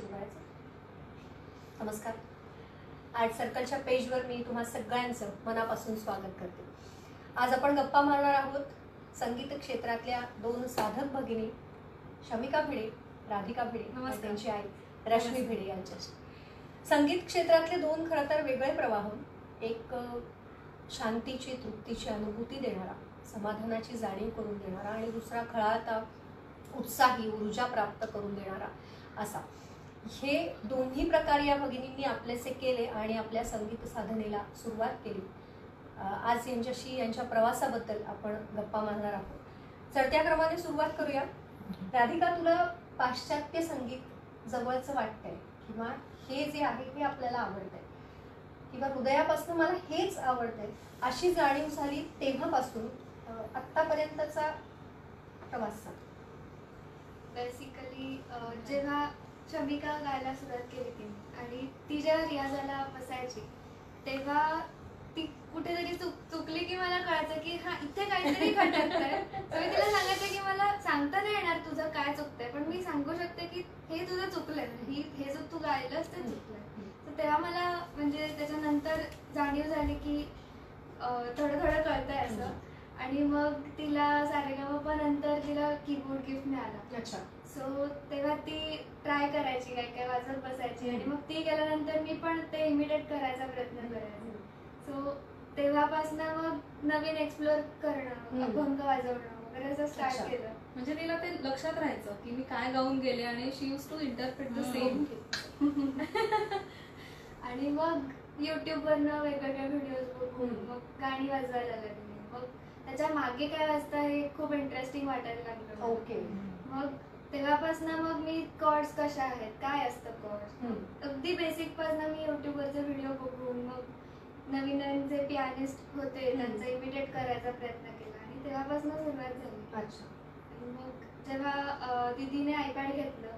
सुरू करायचं नमस्कार. आर्ट सर्कलच्या पेजवर मी तुम्हा सगळ्यांचं मनापासून स्वागत करते. आज आपण गप्पा मारणार आहोत. संगीत क्षेत्रातल्या दोन साधक भगिनी शमिका भिडे राधिका भिडे. त्यांची आई रश्मी भिडे यांच्याशी. संगीत क्षेत्रातले दोन खरं तर वेगळे प्रवाह. एक शांतीची तृप्तीची अनुभूती देणारा समाधानाची जाणीव करून देणारा आणि दुसरा खळाळता उत्साही ऊर्जा प्राप्त करून देणारा असा. हे दोन्ही प्रकार या भगिनींनी आपलेसे केले आणि आपल्या संगीत साधनेला सुरुवात केली. आज यांच्याशी यांच्या प्रवासाबद्दल आपण गप्पा मारणार आहोत. चढत्या क्रमाने सुरुवात करूया. राधिका तुला पाश्चात्य संगीत जवळचं वाटतंय किंवा हे जे आहे हे आपल्याला आवडतंय किंवा हृदयापासून मला हेच आवडतंय अशी जाणीव झाली तेव्हापासून आत्तापर्यंतचा प्रवास बेसिकली जेव्हा शमिका गायला सुरुवात केली तिने आणि ती जेव्हा रियाजाला बसायची तेव्हा ती कुठेतरी चुक चुकली की मला कळायचं की हा इथे काहीतरी खटकतंय तर मी तिला सांगायचं की मला सांगता नाही येणार तुझं काय चुकतंय पण मी सांगू शकते की हे तुझं चुकलंय. ही हे जो तू गायलंस ते चुकलंय. तर तेव्हा मला म्हणजे त्याच्यानंतर जाणीव झाली की थोडं थोडं कळतंय असं. आणि मग तिला सारेगामा नंतर तिला कीबोर्ड गिफ्ट मिळाला. अच्छा. सो तेव्हा ती ट्राय करायची काय काय वाजत बसायची आणि मग ती केल्यानंतर मी पण ते इमिडिएट करायचा प्रयत्न करायचा सो तेव्हापासनं मग नवीन एक्सप्लोर करणं. अभंग वाजवणं वगैरे असं. स्टार्ट केलं म्हणजे तिला ते लक्षात राहायचं की मी काय गाऊन गेले आणि she use to interpret the same आणि मग युट्यूब वरनं वेगवेगळे व्हिडिओज बघून. मग गाणी वाजवायला लागली मग त्याच्यामागे काय वाजतं हे खूप इंटरेस्टिंग वाटायला लागलं. ओके मग तेव्हापासून मग मी कॉर्ड्स कशा आहेत काय असतं कॉर्ड्स. अगदी बेसिकपासून मी युट्यूबवरचे व्हिडिओ बघून मग नवीन नवीन जे पियानिस्ट होते. त्यांचं इमिडिएट करायचा प्रयत्न केला आणि तेव्हापासून सुरुवात झाली आणि मग जेव्हा दीदीने आयपॅड घेतलं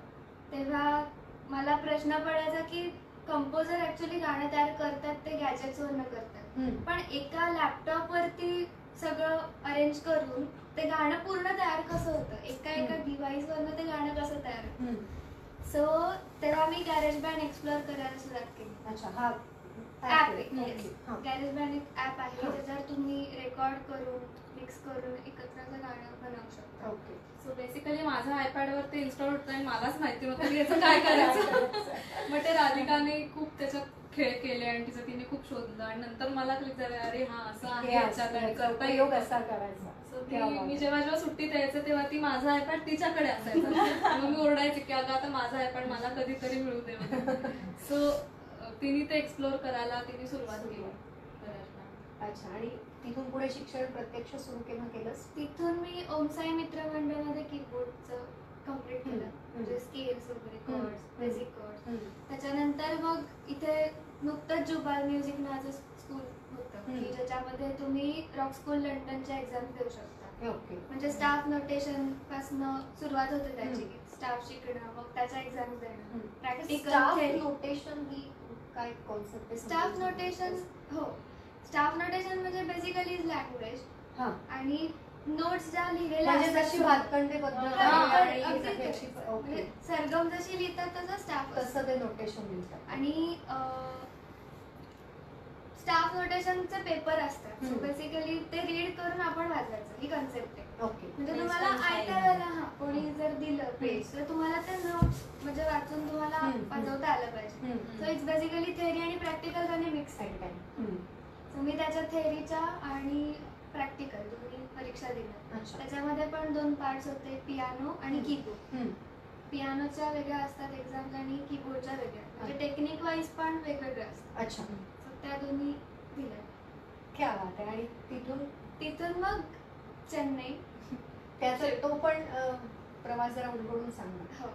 तेव्हा मला प्रश्न पडायचा की कंपोजर ऍक्च्युली गाणं तयार करतात ते गॅजेट्सवरनं करतात हम्म. पण एका लॅपटॉप वरती सगळं अरेंज करून ते गाणं पूर्ण तयार कसं होतं? एका एका हम्म. डिव्हाइस वरनं ते गाणं कसं तयार होतं. सो तेव्हा मी गॅरेज बँड एक्सप्लोअर करायला सुरुवात केली. अच्छा हा. ऍप. गॅरेज बँड एक ऍप आहे. त्याच्यावर तुम्ही रेकॉर्ड करून मिक्स करून एकत्र गाणं बनवू शकता. ओके सो बेसिकली माझ्या आयपॅड वर ते इन्स्टॉल होतं आणि मलाच माहिती नव्हतं की याचं काय करायचं. मग ते राधिकाने खूप त्याच्यात खेळ केले आणि तिचं तिने खूप शोधलं. आणि नंतर मला क्लिक झालं अरे हा असं आहे करता येतं. असा करायचा. मी. जेव्हा जेव्हा सुट्टीत यायचं तेव्हा ती माझा आयपॅड तिच्याकडे असायचा मग मी ओरडायचे की अगं आता माझा आयपॅड मला कधीतरी मिळू दे सो तिने ते एक्सप्लोर करायला तिने सुरुवात केली. अच्छा आणि तिथून पुढे शिक्षण प्रत्यक्ष सुरू केव्हा केलंस तिथून मी ओमसाई मित्र मंडळमध्ये कीबोर्डचं कंप्लीट केलं. म्हणजे स्केल्स वगैरे. Chords basic chords. त्याच्यानंतर मग इथे नुकतंच जुबाल म्युझिक हम्म. की ज्याच्यामध्ये तुम्ही रॉक स्कूल लंडनच्या एक्झाम देऊ शकता. ओके. म्हणजे स्टाफ नोटेशन पासनं सुरुवात होते त्याची. स्टाफ शिकणं मग त्याच्या एक्झाम देणं. प्रॅक्टिकल स्टाफ नोटेशन ही काय कॉन्सेप्ट स्टाफ नोटेशन हो. स्टाफ नोटेशन म्हणजे बेसिकली लँग्वेज हा. आणि नोट्स ज्या लिहिलेल्या म्हणजे जशी भातखंडे पद्धत हा, म्हणजे ओके. सरगम जशी लिहितात तसं स्टाफ तसं ते नोटेशन लिहितात. आणि स्टाफ नोटेशनचे पेपर असतात. हम्म. बेसिकली ते रीड करून आपण वाचायचं. ही कन्सेप्ट आहे. ओके. म्हणजे तुम्हाला on आयत्या time. वेळेला हा. कोणी जर दिलं पेज तर तुम्हाला ते नोट्स म्हणजे वाचून तुम्हाला हम्म. वाजवता आलं पाहिजे. Hmm. So it's basically theory आणि प्रॅक्टिकल दोन्ही मिक्स आहे. Same time. हम्म. सो मी त्याच्या थेअरीच्या आणि प्रॅक्टिकल दोन्ही परीक्षा दिल्या. अच्छा. त्याच्यामध्ये पण दोन पार्ट्स होते पियानो आणि हम्म. कीबोर्ड हम्म. पियानोच्या वेगळ्या असतात एक्झाम्स आणि कीबोर्डच्या वेगळ्या. म्हणजे टेक्निक वाईज पण वेगवेगळ्या असतात. अच्छा. त्या दोन्ही दिल्या क्या बात आहे आणि तिथून तिथून मग चेन्नई त्याचा तो पण अं, प्रवास जरा उलगडून सांग. हो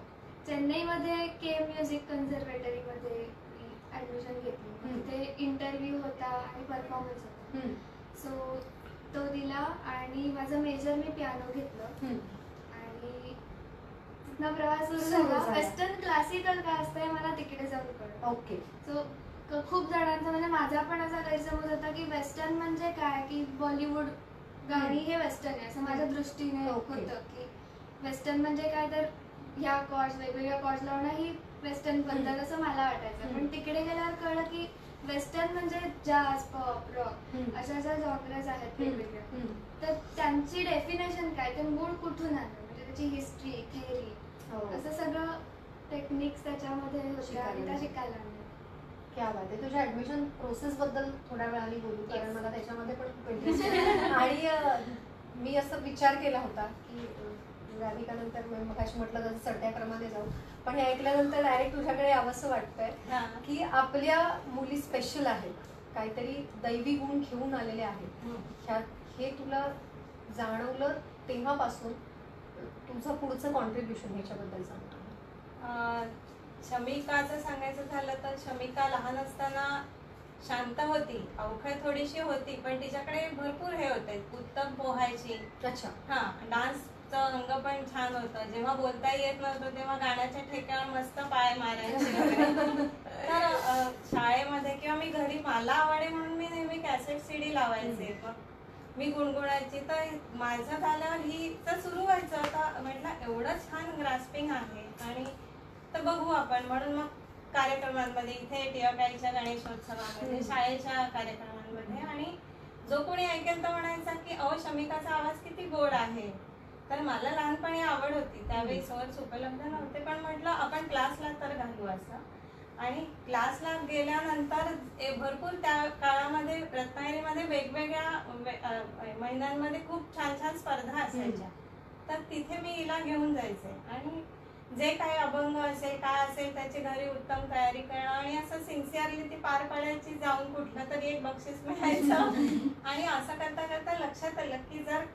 चेन्नईमध्ये के म्युझिक कन्झर्वेटरीमध्ये मी ॲडमिशन घेतली मग हम्म. तिथे इंटरव्ह्यू होता आणि परफॉर्मन्स होता हम्म. सो तो दिला आणि माझं मेजर मी पियानो घेतलं हम्म. आणि तिथनं प्रवास सुरू सुरू झाला झाला. वेस्टर्न क्लासिकल काय असतं हे मला तिकडे जाऊन कळलं ओके सो खूप जणांचा म्हणजे माझा पण असा गैरसमज होता की वेस्टर्न म्हणजे काय? की बॉलिवूड गाणी हे वेस्टर्न आहे. असं माझ्या दृष्टीने. होतं की वेस्टर्न म्हणजे काय? तर ह्या कॉर्ड्स वेगवेगळ्या कॉर्ड्स लावणं ही वेस्टर्नबद्दल असं मला वाटायचं. पण तिकडे गेल्यावर कळलं की वेस्टर्न म्हणजे जाज पॉप रॉक. अशा ज्या जॉनर्स आहेत वेगवेगळ्या. तर त्यांची डेफिनेशन काय? ते मूळ कुठून आलं म्हणजे त्याची हिस्ट्री थेअरी हो. असं सगळं टेक्निक्स त्याच्यामध्ये शिकायला मिळालं. क्या बात आहे तुझ्या ऍडमिशन प्रोसेस बद्दल थोड्या वेळाने बोलू कारण मला त्याच्यामध्ये पण खूप इंटरेस्ट आणि मी असं विचार केला होता की राधिकानंतर मग अशी म्हटलं जसं चढत्या क्रमाने जाऊ. पण हे ऐकल्यानंतर डायरेक्ट तुझ्याकडे यावंसं वाटतंय की आपल्या मुली स्पेशल आहेत. काहीतरी दैवी गुण घेऊन आलेले आहेत. ह्यात हे तुला जाणवलं तेव्हापासून तुझं पुढचं कॉन्ट्रीब्युशन ह्याच्याबद्दल सांगतो. शमिकाचं सांगायचं झालं तर शमिका लहान असताना शांत होती अवखळ थोडीशी होती पण तिच्याकडे भरपूर हे होते उत्तम पोहायची. अच्छा. हा डान्सचं अंग पण छान होतं. जेव्हा बोलता येत नव्हतं तेव्हा गाण्याच्या ठेक्यावर मस्त पाय मारायचे. तर शाळेमध्ये किंवा मी घरी मला आवडे म्हणून मी नेहमी कॅसेट सीडी लावायचे. मग मी गुणगुणायची. तर माझं झाल्यावर ही तर सुरू व्हायचं. आता म्हटलं एवढं छान ग्रास्पिंग आहे. आणि तर बघू आपण. म्हणून मग कार्यक्रमांमध्ये इथे टिळकाईच्या गणेशोत्सवामध्ये शाळेच्या कार्यक्रमांमध्ये आणि जो कोणी ऐकेल तर म्हणायचा की अहो शमिकाचा आवाज किती गोड आहे. तर मला लहानपणी आवड होती. त्यावेळी सोर्स उपलब्ध नव्हते. पण म्हटलं आपण क्लासला तर घालू असं. आणि क्लासला गेल्यानंतर भरपूर त्या काळामध्ये रत्नागिरीमध्ये वेगवेगळ्या महिन्यांमध्ये खूप छान छान स्पर्धा असायच्या. तर तिथे मी हिला घेऊन जायचे. आणि जे काही अभंग असेल काय असेल त्याची घरी उत्तम तयारी करणं आणि असं सिन्सिअरली ती पार पाडायची जाऊन कुठलं तरी एक बक्षीस मिळायचं आणि असं करता करता लक्षात आलं की जर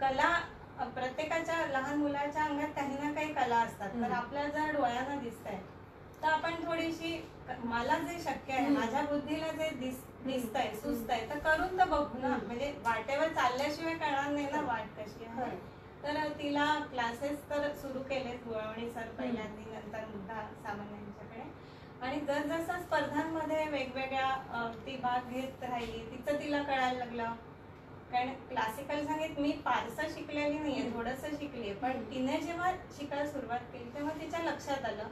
कला प्रत्येकाच्या लहान मुलाच्या अंगात काही ना काही कला असतात तर हम्म. आपल्याला जर डोळ्यांना दिसतंय तर आपण थोडीशी मला जे शक्य आहे. माझ्या बुद्धीला जे दिस दिसतंय सुचतंय तर करून तर बघू ना. म्हणजे वाटेवर चालल्याशिवाय कळणार नाही ना वाट कशी आहे. तर तिला क्लासेस तर सुरू केलेत गुळवणी सर पहिल्यांदा नंतर मुद्दा सामान्य यांच्याकडे आणि जसजसं स्पर्धांमध्ये वेगवेगळ्या ती भाग घेत राहिली तिचं तिला कळायला लागलं. कारण क्लासिकल संगीत मी फारसं शिकलेली नाहीये थोडंसं शिकली पण तिने जेव्हा शिकायला सुरुवात केली तेव्हा तिच्या लक्षात आलं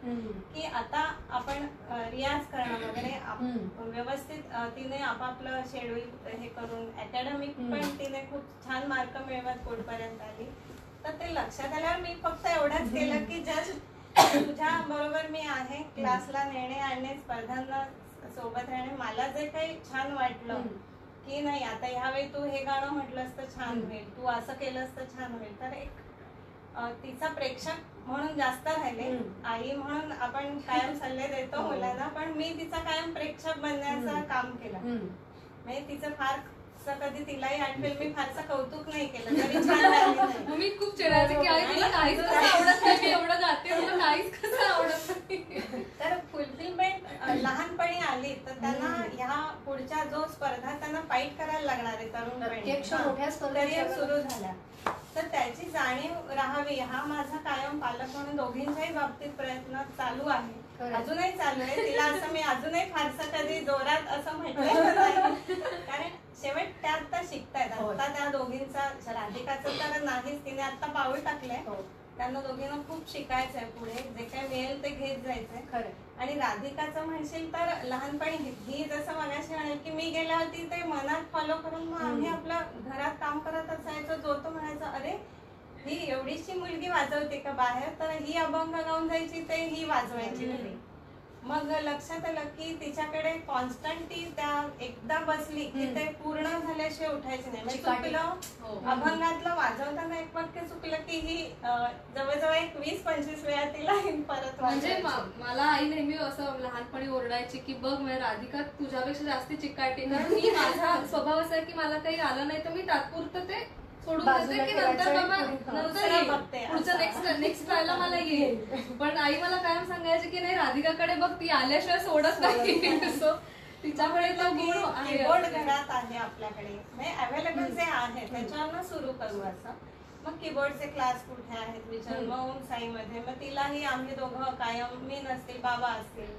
की आता आपण रियाज करणं वगैरे. व्यवस्थित तिने आपापलं शेड्यूल हे करून अकॅडमिक. पण तिने खूप छान मार्क मिळवत पुढपर्यंत आली. तर ते लक्षात आल्यावर मी फक्त एवढंच केलं की जस्ट तुझ्या बरोबर मी आहे क्लासला नेणे आणणे स्पर्धांना सोबत राहणे मला जे काही छान वाटलं. की नाही आता ह्यावेळी तू हे गाणं म्हटलंस तर छान. होईल तू असं केलंस तर छान होईल तर एक तिचा प्रेक्षक म्हणून जास्त राहिले. आई म्हणून आपण कायम सल्ले देतो हो. मुलांना पण मी तिचा कायम प्रेक्षक बनण्याचं. काम केलं. म्हणजे तिचं फार असं कधी तिलाही आठवेल मी फारसं कौतुक नाही केलं तरी छान नाही. मी खूप चिडायचे की आई तुला काहीच कसं आवडत नाही मी एवढं गाते तुला काहीच कसं आवडत नाही तर फुलफिलमेंट लहानपणी आली तर त्यांना. ह्या पुढच्या जो स्पर्धा त्यांना फाईट करायला लागणार आहे स्पर्धेत करिअर सुरू झाल्या तर त्याची जाणीव राहावी हा माझा कायम पालक म्हणून दोघींच्याही बाबतीत प्रयत्न चालू आहे. अजूनही चालू आहे. तिला असं मी अजूनही फारसं कधी जोरात असं म्हटलं नाही. कारण शेवट त्या आता शिकतायत. आता त्या दोघींचा राधिकाचं तर नाहीच. तिने आता पाऊल टाकलंय. हो. त्यांना दोघींना खूप शिकायचंय पुढे. जे काही मिळेल ते घेत जायचंय. खरंय. आणि राधिकाचं म्हणशील तर लहानपणी ही- जसं मगाशी म्हणेल की मी गेल्यावरती ते मनात फॉलो करून मग आम्ही. आपलं घरात काम करत असायचो. जो तो म्हणायचो अरे ही एवढीशी मुलगी वाजवते का बाहेर? तर ही अभंग गाऊन जायची ते ही वाजवायची. मग लक्षात आलं की तिच्याकडे कॉन्स्टंट ती त्या एकदा बसली की. ते पूर्ण झाल्याशिवाय उठायची नाही म्हणजे. चुकलं अभंगातलं वाजवताना एक वाक्य चुकलं की ही जवळजवळ एक वीस पंचवीस वेळा तिला परत म्हणजे मला आई नेहमी असं लहानपणी ओरडायची की बघ म्हणजे राधिका तुझ्यापेक्षा जास्त चिकाटी कारण मी माझा स्वभाव असा आहे की मला काही आलं नाही तर मी तात्पुरतं ते सोडून देते की नंतर बाबा नंतर पुढचं. नेक्स्ट नेक्स्ट ट्रायला मला येईल. पण आई मला कायम सांगायची की नाही राधिकाकडे बघ ती आल्याशिवाय सोडत नाही. सो तिच्याकडे तो गुण आहे. घरात आहे आपल्याकडे. म्हणजे अवेलेबल जे आहे त्याच्यावरनं सुरू करू असं. मग कीबोर्डचे क्लास कुठे आहेत? विचार. मग साईमध्ये. मग तिलाही आम्ही दोघं कायम मी नसतील बाबा असतील.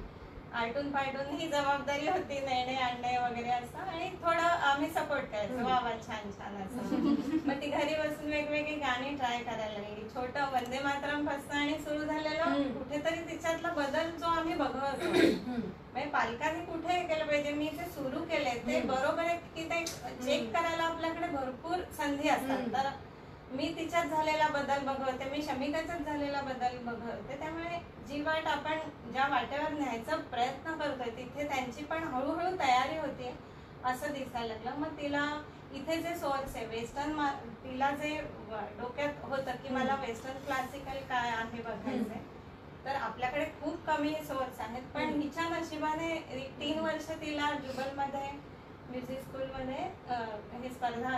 आलटून पालटून ही जबाबदारी होती नेणे आणणे वगैरे असं आणि थोडं आम्ही सपोर्ट करायचो. वा वा छान छान असं मग ती घरी बसून वेगवेगळी गाणी ट्राय करायला लागली छोटं वंदे मातरमपासून आणि सुरू झालेलं. कुठेतरी तिच्यातला बदल जो आम्ही बघत. म्हणजे पालकांनी कुठे हे केलं पाहिजे मी जे सुरू केले ते. बरोबर आहे की ते चेक करायला आपल्याकडे भरपूर संधी असतात. तर मी तिच्यात झालेला बदल बघवते मी शमिकाच्यात झालेला बदल बघवते. त्यामुळे जी वाट आपण ज्या वाटेवर न्यायचा प्रयत्न करतोय तिथे त्यांची पण हळूहळू तयारी होती असं दिसायला लागलं. मग तिला इथे जे सोर्स आहे वेस्टर्न तिला जे डोक्यात होतं की मला वेस्टर्न क्लासिकल काय आहे बघायचंय तर आपल्याकडे खूप कमी सोर्स आहेत. पण. हिच्या नशिबाने तीन वर्ष तिला जुगलमध्ये म्युझिक स्कूलमध्ये ही स्पर्धा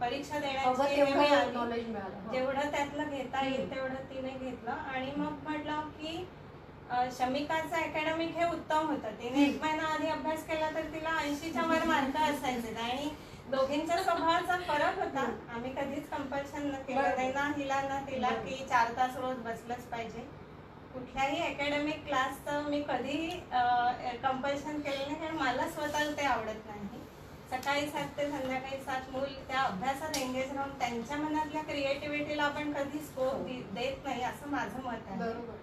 परीक्षा देण्याची हे. नॉलेज मिळालं. जेवढं त्यातलं घेता येईल. तेवढं तिने घेतलं आणि मग म्हटलं की शमिकाचं अकॅडमिक हे उत्तम होतं तिने एक. महिना आधी अभ्यास केला तर तिला ऐंशीच्या वर मार्क असायचे आणि दोघींच्या स्वभावाचा फरक होता आम्ही कधीच कंपल्शन न केलं. नाही ना हिला ना तिला. की चार तास रोज बसलंच पाहिजे कुठल्याही अकॅडमिक क्लासचं मी कधीही कंपल्शन केलं नाही कारण मला स्वतःला ते आवडत नाही. सकाळी सात ते संध्याकाळी सात मूल त्या अभ्यासात एंगेज राहून त्यांच्या मनातल्या क्रिएटिव्हिटीला आपण कधी स्कोप देत नाही असं माझं मत आहे. बरोबर.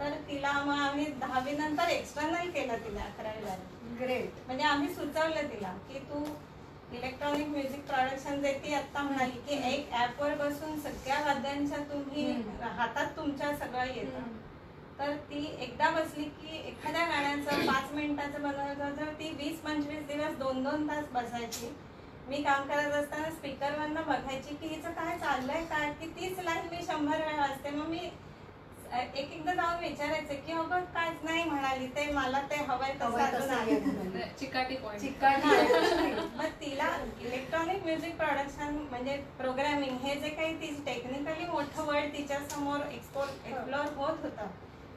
तर तिला मग आम्ही दहावी नंतर एक्सटर्नल केलं तिला अकरावीला. ग्रेट म्हणजे आम्ही सुचवलं तिला की तू इलेक्ट्रॉनिक म्युझिक प्रोडक्शन जे ती आता म्हणाली की एक ऍप वर बसून सगळ्या वाद्यांच्या तुम्ही. हातात तुमच्या सगळं येतं. तर ती एकदा बसली की एखाद्या गाण्याचं पाच मिनिटाचं बनवायचं तर ती वीस पंचवीस दिवस दोन दोन तास बसायची. मी काम करत असताना स्पीकरवरनं बघायची की हिचं काय चाललंय काय? की तीच लाईन मी शंभर वेळा असते मग मी एक एकदा जाऊन विचारायचे की अगं काहीच नाही म्हणाली ते मला ते हवंय तसं. चिकाटी मग तिला इलेक्ट्रॉनिक म्युझिक प्रोडक्शन म्हणजे प्रोग्रामिंग हे जे काही ती टेक्निकली मोठं वर्ड तिच्या समोर एक्सपोर्ट एक्सप्लोर होत होतं.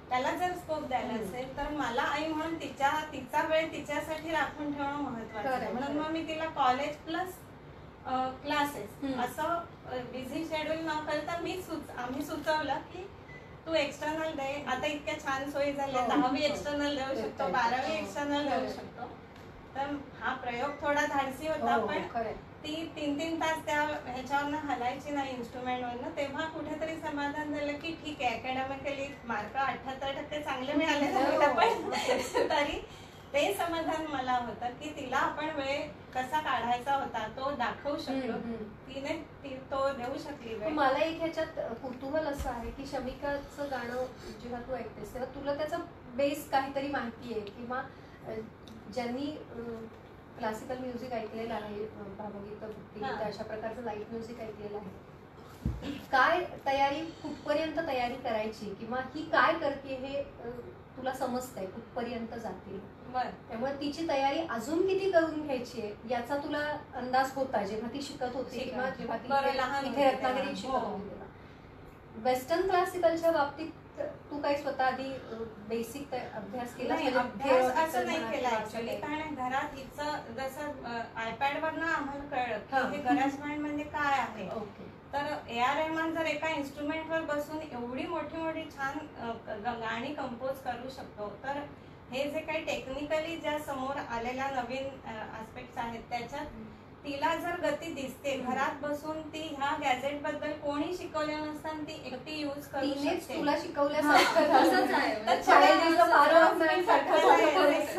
त्याला जर स्कोप द्यायला. असेल तर मला आई म्हणून तिच्या तिचा वेळ तिच्यासाठी राखून ठेवणं महत्वाचं आहे म्हणून. मग मी तिला कॉलेज प्लस क्लासेस. असं बिझी शेड्यूल न करता मी आम्ही सुचवलं की तू एक्सटर्नल दे आता इतक्या छान सोयी झाल्या हो. दहावी एक्सटर्नल देऊ शकतो हो. बारावी एक्सटर्नल देऊ. शकतो तर हा प्रयोग थोडा धाडसी होता हो, पण. ती तीन तीन तास त्या ह्याच्यावरनं हलायची नाही इन्स्ट्रुमेंटवरनं तेव्हा कुठेतरी समाधान झालं की ठीक आहे अकॅडमिकली मार्क अठ्याहत्तर टक्के चांगले मिळाले हो. पण तरी ते समाधान मला होतं की तिला आपण वेळ कसा काढायचा होता तो दाखवू शकलो. तिने ती तो देऊ शकली मला एक ह्याच्यात कुतूहल असं आहे की शमिकाचं गाणं जेव्हा तू ऐकतेस तेव्हा तुला त्याचा बेस काहीतरी माहिती आहे किंवा ज्यांनी क्लासिकल म्युझिक ऐकलेलं आहे भावगीत भक्तिगीत. अशा प्रकारचं लाइट म्युझिक ऐकलेलं आहे काय तयारी कुठपर्यंत तयारी करायची किंवा ही काय करते हे तुला समजतंय कुठपर्यंत जातील त्यामुळे तिची तयारी अजून किती करून घ्यायची आहे याचा तुला अंदाज होता जेव्हा ती शिकत होती किंवा. जेव्हा ती रत्नागिरीत तेव्हा. शिकत हो. होती वेस्टर्न क्लासिकलच्या बाबतीत तू काही स्वतः आधी बेसिक अभ्यास केला नाही अभ्यास असं नाही केला ऍक्च्युली कारण घरात हिचं जसं आयपॅड वरनं आम्हाला कळलं हा. की गराज बँड म्हणजे काय आहे? ओके. तर ए आर रहमान जर एका instrument वर बसून एवढी मोठी मोठी छान गाणी कंपोज करू शकतो तर हे जे काही टेक्निकली ज्या समोर आलेल्या नवीन आस्पेक्ट आहेत त्याच्यात तिला जर गती दिसते. घरात बसून ती ह्या गॅजेटबद्दल कोणी शिकवलं नसताना ती एकटी युज करू तिनेच शकते तुला आहे. तर.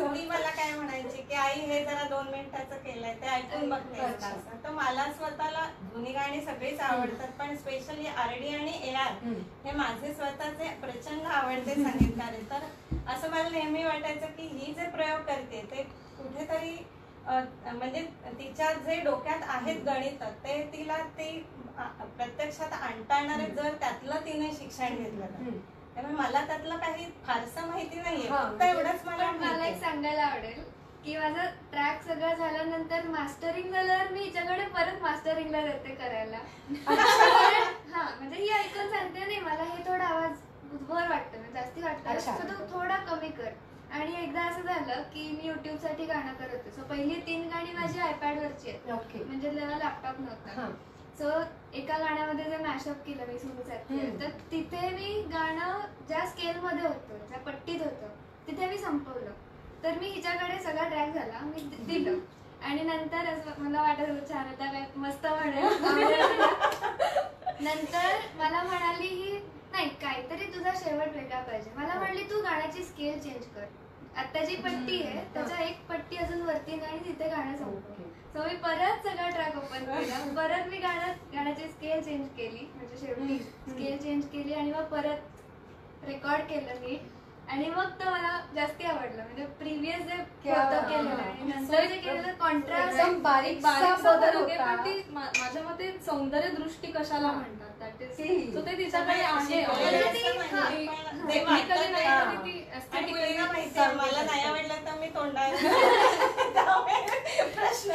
ती मला काय म्हणायची की आई हे जरा दोन मिनिटाचं केलंय ते ऐकून बघते अच्छा. असं तर मला स्वतःला जुनी गाणी सगळीच आवडतात पण स्पेशली आर डी आणि ए आर. हे माझे स्वतःचे प्रचंड आवडते संगीतकार आहेत तर असं मला नेहमी वाटायचं की ही जे प्रयोग करते ते कुठेतरी म्हणजे तिच्या जे डोक्यात आहेत गणित ते तिला ते प्रत्यक्षात आणता येणार जर त्यातलं तिने शिक्षण घेतलं. त्यामुळे मला त्यातलं काही फारसं माहिती नाहीये फक्त एवढंच मला मला एक सांगायला आवडेल की माझा ट्रॅक सगळं झाल्यानंतर मास्टरिंग झाल्यावर मी हिच्याकडे परत मास्टरिंगला जाते करायला. हा म्हणजे ही ऐकून सांगते नाही मला हे थोडा आवाज वर वाटतं म्हणजे जास्ती वाटतं थोडा कमी कर. आणि एकदा असं झालं की मी युट्यूबसाठी गाणं करत होते. सो पहिली तीन गाणी माझी आयपॅड वरची आहेत. ओके म्हणजे तेव्हा लॅपटॉप नव्हता. सो एका गाण्यामध्ये जे मॅशअप केलं मी सुरू. तर तिथे मी गाणं ज्या स्केल मध्ये होतं ज्या पट्टीत होतं तिथे मी संपवलं. तर मी हिच्याकडे सगळा ट्रॅक झाला मी दिलं. आणि नंतर मला वाटत होतं छान होता मस्त म्हणेल नंतर मला म्हणाली ही नाही काहीतरी तुझा शेवट वेगळा पाहिजे. मला म्हणली तू गाण्याची स्केल चेंज कर. आता जी पट्टी आहे त्याच्या एक पट्टी अजून वरती नाही आणि तिथे गाणं संपलं. ओके. सो मी परत सगळा ट्रॅक ओपन केला. परत मी गाणं गाण्याची स्केल चेंज केली. म्हणजे शेवटी स्केल चेंज केली आणि मग परत रेकॉर्ड केलं नीट आणि मग तो मला जास्ती आवडलं म्हणजे प्रिव्हियस जे क्या होतं बात. केलेलं आणि नंतर जे केलेलं कॉन्ट्रास्ट एकदम बारीक बारीकसा बदल फरक आहे, होता. पण ती मा- माझ्या मते सौंदर्य दृष्टी कशाला म्हणतात ती. तिच्याकडे आहे म्हणजे म्हणजे ती- हा. Technically नाही ते- तरी ती आणि aesthetically मुलीला माहिती सांगू मला नाही. आवडलं तर मी प्रश्न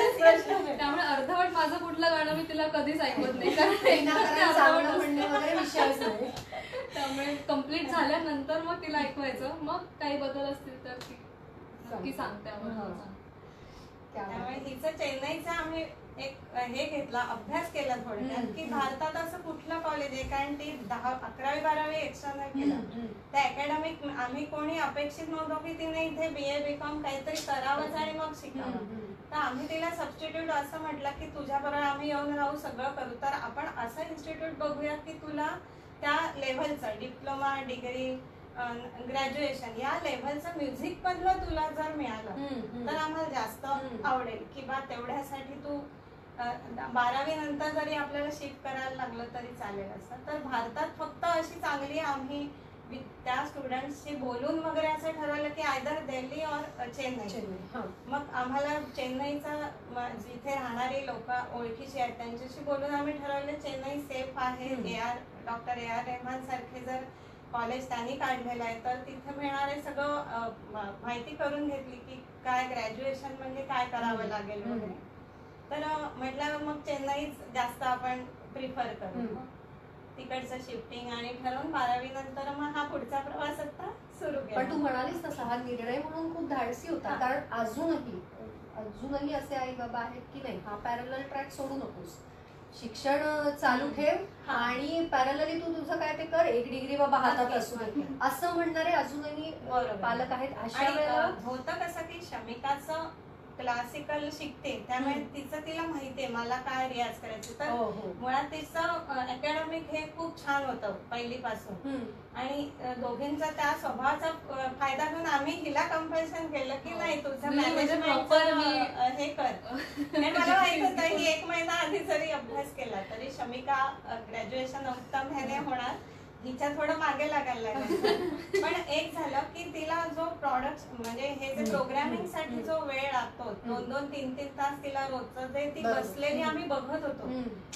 त्यामुळे अर्धवट माझं कुठलं गाणं मी तिला कधीच ऐकवत नाही कारण ते अर्धवट असतं. नाही त्यामुळे कंप्लीट झाल्यानंतर मग तिला ऐकवायचं मग काही बदल असतील तर ती नक्की सांगते हा. आम्हाला त्यामुळे. हिचं चेन्नईचा आम्ही एक हे घेतला अभ्यास केला थोडक्यात. की भारतात असं कुठलं कॉलेज आहे कारण ती दहा अकरावी बारावी एक्स्टर्नल केलं हम्म, हम्म. त्या अकॅडमिक आम्ही कोणी अपेक्षित नव्हतो की तिने इथे बी ए बी कॉम काहीतरी करावंच आणि मग शिकावं. तर आम्ही तिला सबस्टिट्यूट असं म्हटलं की तुझ्याबरोबर आम्ही येऊन राहू सगळं करू तर आपण असं इन्स्टिट्यूट बघूया की तुला त्या लेव्हलचं डिप्लोमा डिग्री ग्रॅज्युएशन या लेव्हलचं म्युझिक मधलं तुला जर मिळालं. तर आम्हाला जास्त. आवडेल किंवा तेवढ्यासाठी तू बारावी नंतर जरी आपल्याला शिफ्ट करायला लागलं तरी चालेल असं तर भारतात फक्त अशी चांगली आम्ही त्या स्टुडंट्सशी बोलून वगैरे असं ठरवलं की आयदर दिल्ली और चेन्नई चेन्नई. मग आम्हाला चेन्नईचा जिथे राहणारी लोक ओळखीची आहेत त्यांच्याशी बोलून आम्ही ठरवलं चेन्नई सेफ आहे. A R doctor A R Rahman सारखे जर कॉलेज त्यांनी काढलेलं आहे तर तिथे मिळणारे सगळं माहिती करून घेतली की काय ग्रॅज्युएशन म्हणजे काय करावं. लागेल. वगैरे तर अ, म्हटलं मग चेन्नईच जास्त आपण प्रिफर करू तिकडचं शिफ्टिंग आणि ठरवून बारावी नंतर मग हा पुढचा प्रवास आता सुरू पण तू केला म्हणालीस तसा हा निर्णय म्हणून खूप धाडसी होता. कारण अजूनही अजूनही असे आई बाबा आहेत की नाही हा पॅरल ट्रॅक सोडू नकोस शिक्षण चालू ठेव. आणि पॅरलली तू तुझं काय ते कर एक डिग्री बाबा हातात असू दे. असं म्हणणारे अजूनही. पालक आहेत अशा वेळेला होतं कसं की शमिकाचं क्लासिकल शिकते त्यामुळे. तिचं तिला माहितीये मला काय रियाज करायचं तर हो हो मुळात तिचं अकॅडमिक हे खूप छान होतं पहिलीपासून. आणि दोघींचा त्या स्वभावाचा फायदा घेऊन आम्ही हिला कंपल्शन केलं की हो. नाही तुझं म्हणजे मॅनेजमेंट proper मी- हे कर मला माहीत होतं ही एक महिना आधी जरी अभ्यास केला तरी शमिका ग्रॅज्युएशन उत्तम ह्याने होणार हिच्या थोडं मागे लागायला लागलं पण एक झालं की तिला जो प्रॉडक्ट म्हणजे हे जे. प्रोग्रामिंगसाठी जो वेळ लागतो दोन दोन तीन तीन तास तिला रोजचं जे ती. बसलेली आम्ही बघत होतो.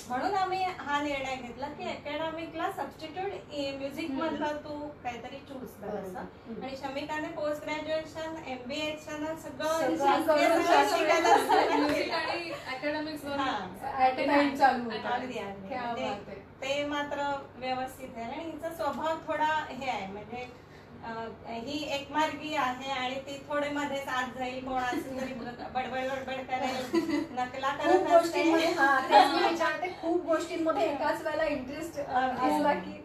म्हणून आम्ही हा निर्णय घेतला की अकॅडमिकला सबस्टिट्यूट म्युझिक मधलं तू काहीतरी चूज कर. असं. आणि शमिकाने पोस्ट ग्रॅज्युएशन एमबीए सगळं शिकायला ते मात्र व्यवस्थित आहे. आणि हिचा स्वभाव थोडा हे आहे म्हणजे ही एकमार्गी आहे आणि ती थोडे मध्येच आत जाईल कोणाचं तरी बडबड बडबड करेल नकला खूप करत गोष्टींमध्ये हा खूप एकाच वेळेला इंटरेस्ट असला की.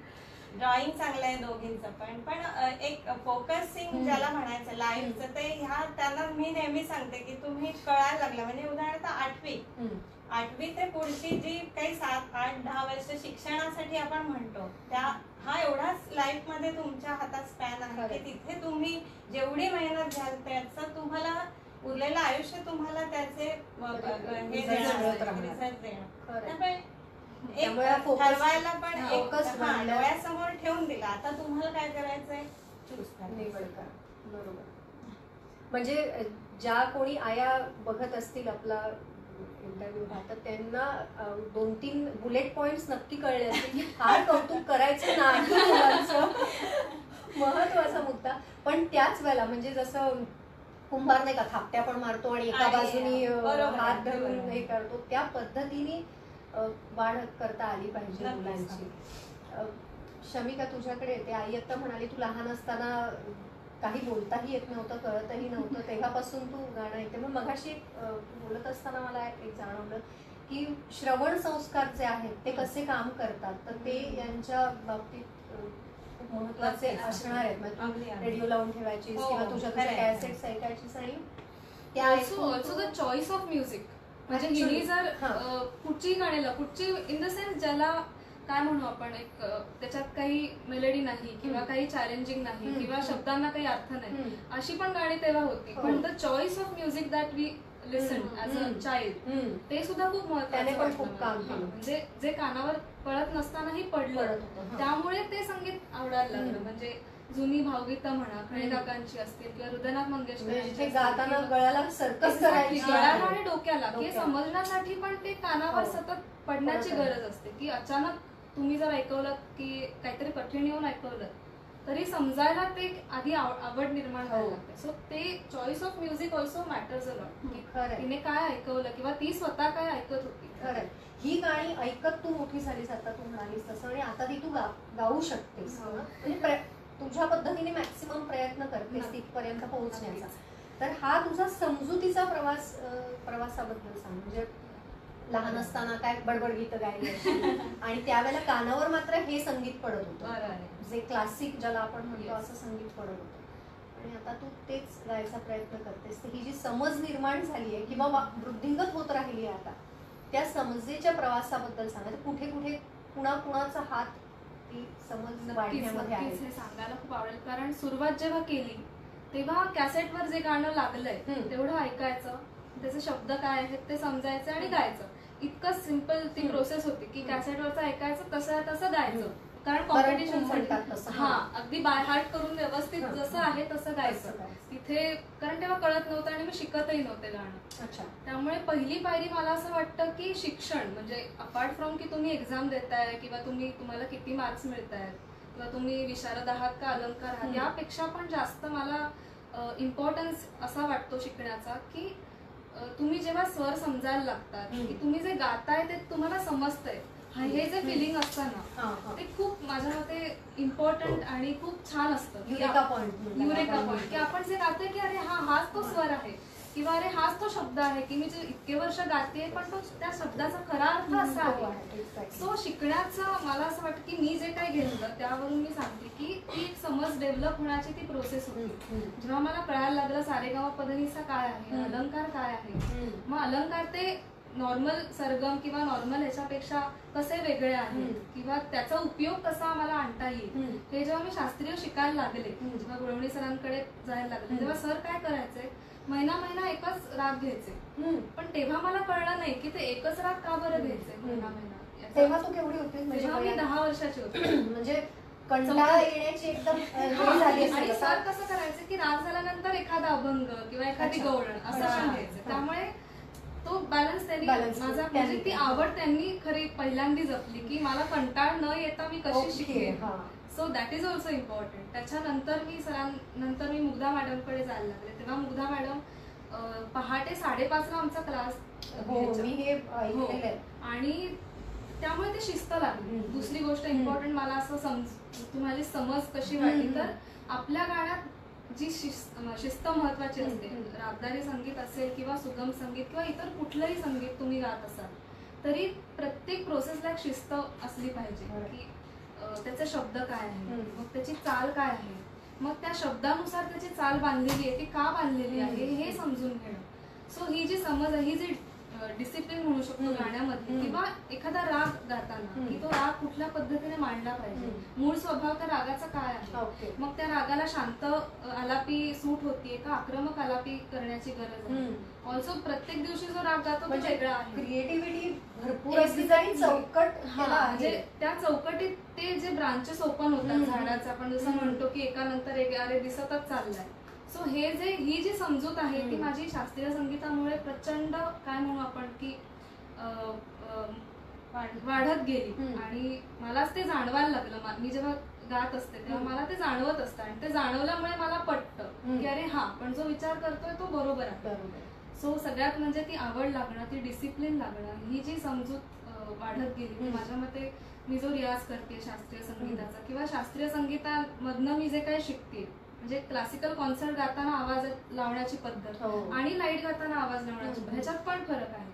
ड्रॉइंग चांगलं आहे दोघींचं पण. पण एक फोकसिंग. ज्याला म्हणायचं लाईफचं ते ह्या त्यांना मी नेहमी सांगते की तुम्ही कळायला लागला. म्हणजे उदाहरणार्थ आठवी. आठवी ते पुढची जी काही सात आठ दहा वर्ष शिक्षणासाठी आपण म्हणतो त्या हा एवढाच लाईफमध्ये तुमच्या हातात स्पॅन आहे की. तिथे तुम्ही जेवढी मेहनत घ्याल त्याचं तुम्हाला उरलेलं आयुष्य तुम्हाला त्याचे हे. रिझल्ट. त्यामुळे एक ठरवायला पण एक. डोळ्यासमोर ठेवून दिला आता तुम्हाला काय करायचंय चूज निवड करायचं करा बरोबर म्हणजे ज्या कोणी आया बघत असतील आपला इंटरव्ह्यू हा तर त्यांना दोन तीन बुलेट पॉइंट्स नक्की कळले असतील की फार कौतुक करायचं नाही महत्त्वाचा मुद्दा. पण त्याच वेळेला म्हणजे जसं कुंभार नाही का थापट्या पण मारतो आणि एका बाजूनी हात धरून. हे करतो. त्या पद्धतीने वाढ करता आली पाहिजे. मुलांची. शमिका तुझ्याकडे येते. आई आता म्हणाली तू लहान असताना काही बोलताही येत नव्हतं कळतही नव्हतं तेव्हापासून तू गाणं ऐकते मग मगाशी बोलत असताना मला एक जाणवलं की श्रवण संस्कार जे आहेत ते कसे काम करतात तर ते यांच्या बाबतीत खूप महत्त्वाचे. असणार आहेत. रेडिओ लावून ठेवायची हो, किंवा तुझ्या. कॅसेट्स ऐकायचीस आणि त्या चॉईस ऑफ म्युझिक म्हणजे हिने जर कुठची गाणी कुठची इन द सेन्स ज्याला काय म्हणू आपण एक त्याच्यात काही मेलडी नाही किंवा. काही चॅलेंजिंग नाही. किंवा शब्दांना काही अर्थ नाही. अशी पण गाणी तेव्हा होती हो. पण the choice of music that we listen. As a. Child. ते सुद्धा खूप महत्वाचं हा. म्हणजे जे कानावर पडत नसतानाही पडलं हा. त्यामुळे ते संगीत आवडायला लागलं. म्हणजे जुनी भावगीतं म्हणा खळे हम्म. काकांची असतील किंवा हृदयनाथ मंगेशकर म्हणजे गाताना गळ्याला सर्कस Exactly. करायची गळ्याला आहे. आणि डोक्याला डोक्याला. समजण्यासाठी पण ते कानावर हो. सतत पडण्याची. गरज असते की अचानक तुम्ही जर ऐकवलं की काहीतरी कठीण येऊन ऐकवलं तरी समजायला ते आधी आव- आवड निर्माण व्हायला हो. लागते सो ते choice of music also matters a lot. तिने काय ऐकवलं किंवा ती स्वतः काय ऐकत होती खरंय. ही गाणी ऐकत तू मोठी झालीस आता तू म्हणालीस तसं आणि आता ती तू गा- गाऊ शकतेस हो. म्हणजे तुझ्या पद्धतीने मॅक्सिमम प्रयत्न करतेस. तिथपर्यंत पोहोचण्याचा तर हा तुझा समजुतीचा प्रवास प्रवासाबद्दल सांग म्हणजे लहान असताना काय बडबड गीतं गायली. आणि त्यावेळेला कानावर मात्र हे संगीत पडत होतं. जे क्लासिक ज्याला आपण म्हणतो. असं संगीत पडत होतं. आणि आता तू तेच गायचा प्रयत्न करतेस. तर ही जी समज निर्माण झाली आहे किंवा वृद्धिंगत होत राहिली आहे आता त्या समजेच्या प्रवासाबद्दल सांगा. तर कुठे कुठे कुणा कुणाचा हात ती समज वाढण्यामध्ये आहे? सांगायला खूप आवडेल. कारण सुरुवात जेव्हा केली तेव्हा कॅसेटवर जे गाणं लागलंय. तेवढं ऐकायचं. त्याचे शब्द काय आहेत ते समजायचं आणि गायचं. इतकं सिंपल ती. प्रोसेस होती की हम्म. कॅसेटवरचं ऐकायचं तसं तसं गायचं. कारण कॉम्पिटिशन. हा अगदी बाय हार्ट करून व्यवस्थित. जसं आहे तसं गायचं. तिथे कारण तेव्हा कळत नव्हतं आणि मी शिकतही नव्हते गाणं अच्छा त्यामुळे पहिली पायरी मला असं वाटतं की शिक्षण म्हणजे अपार्ट फ्रॉम की तुम्ही एक्झाम देताय किंवा तुम्ही तुम्हाला किती मार्क्स मिळत आहेत किंवा तुम्ही विशारद आहात का अलंकार आहात. यापेक्षा पण जास्त मला इम्पॉर्टन्स असा वाटतो शिकण्याचा की तुम्ही जेव्हा स्वर समजायला लागतात. की तुम्ही जे गाताय ते तुम्हाला समजतंय. हा- हे जे. फिलिंग असतं ना हा हा. ते खूप माझ्या मते इम्पॉर्टंट आणि खूप छान असतं. की युरेका पॉइंट. Eureka point. की आपण जे गातोय की अरे हा हाच तो स्वर आहे. किंवा अरे हाच तो शब्द आहे की मी जे इतके वर्ष गाते पण तो त्या शब्दाचा खरा अर्थ असा हो आहे. सो शिकण्याचं मला असं वाटतं की मी जे काही घेतलं त्यावरून मी सांगते की ती एक समज डेव्हलप होण्याची ती प्रोसेस होती. जेव्हा मला कळायला लागलं सारेगामा पदनीसा काय आहे. अलंकार काय आहे? मग अलंकार ते नॉर्मल सरगम किंवा नॉर्मल ह्याच्यापेक्षा कसे वेगळे आहेत. किंवा त्याचा उपयोग कसा मला आणता येईल? हे जेव्हा मी शास्त्रीय शिकायला लागले. जेव्हा गुळवणी सरांकडे जायला लागले. तेव्हा सर काय करायचे? महिना महिना एकच राग घ्यायचे पण तेव्हा मला कळलं नाही की ते एकच राग का बरं घ्यायचे. महिना महिना तेव्हा तू केवढी म्हणजे तेव्हा मी वयात? दहा वर्षाची होते म्हणजे कंटाळा येण्याची एकदम आणि सर. कसं करायचं की राग झाल्यानंतर एखादा अभंग किंवा एखादी. गवळण असं. पण घ्यायचं. त्यामुळे तो बॅलन्स त्यांनी माझा म्हणजे ती. आवड त्यांनी खरी पहिल्यांदी जपली की मला कंटाळ न येता मी कशी शिकले. So that is also important त्याच्यानंतर मी सरांनंतर मी मुग्धा मॅडमकडे जायला लागले तेव्हा मुग्धा मॅडम पहाटे साडेपाचला आमचा क्लास हो मी हे ऐकलेलं आहे आणि त्यामुळे ते शिस्त लागली हम्म. दुसरी गोष्ट हम्म. इम्पॉर्टंट मला असं समज तुम्हाला समज कशी वाटली हम्म. तर आपल्या गाण्यात जी शिस्त शिस्त महत्वाची. असते हम्म. रागदारी संगीत असेल किंवा सुगम संगीत किंवा इतर कुठलंही संगीत तुम्ही गात असाल तरी प्रत्येक प्रोसेसला एक शिस्त असली पाहिजे. की अं, त्याचे शब्द काय आहे हम्म. मग त्याची चाल काय आहे मग त्या शब्दानुसार त्याची चाल बांधलेली आहे ती का बांधलेली आहे. हे समजून घेणं सो ही जी समज आहे ही जी डिसिप्लिन म्हणू शकतो. गाण्यामध्ये. किंवा एखादा राग गाताना. की तो राग कुठल्या पद्धतीने मांडला पाहिजे. मूळ स्वभाव त्या रागाचा काय आहे मग त्या रागाला शांत आलापी सूट होतीये का आक्रमक आलापी करण्याची गरज आहे. ऑल्सो प्रत्येक दिवशी जो राग गातो तो म्हणजे क्रिएटिव्हिटी भरपूर असली आणि चौकट हा, म्हणजे त्या चौकटीत ते जे ब्रांचेस ओपन होतात. झाडाचं आपण जसं. म्हणतो की एका नंतर एक अरे दिसतच चाललंय सो हे जे ही जी समजूत आहे ती. माझी शास्त्रीय संगीतामुळे प्रचंड काय म्हणू आपण की वाढत गेली. आणि मलाच ते जाणवायला लागलं मा- जेव्हा गात असते तेव्हा. मला ते जाणवत असतं आणि ते जाणवल्यामुळे मला पटतं. की अरे हा पण जो विचार करतोय तो बरोबर आहे बरोबर सो सगळ्यात म्हणजे ती आवड लागणं ती डिसिप्लिन लागणं ही जी समजूत वाढत गेली. माझ्या मते मी जो रियाज करते शास्त्रीय संगीताचा किंवा शास्त्रीय संगीतामधनं मी जे काही शिकते म्हणजे क्लासिकल कॉन्सर्ट गाताना आवाज लावण्याची पद्धत हो. आणि लाइट गाताना आवाज लावण्याची ह्याच्यात पण फरक आहे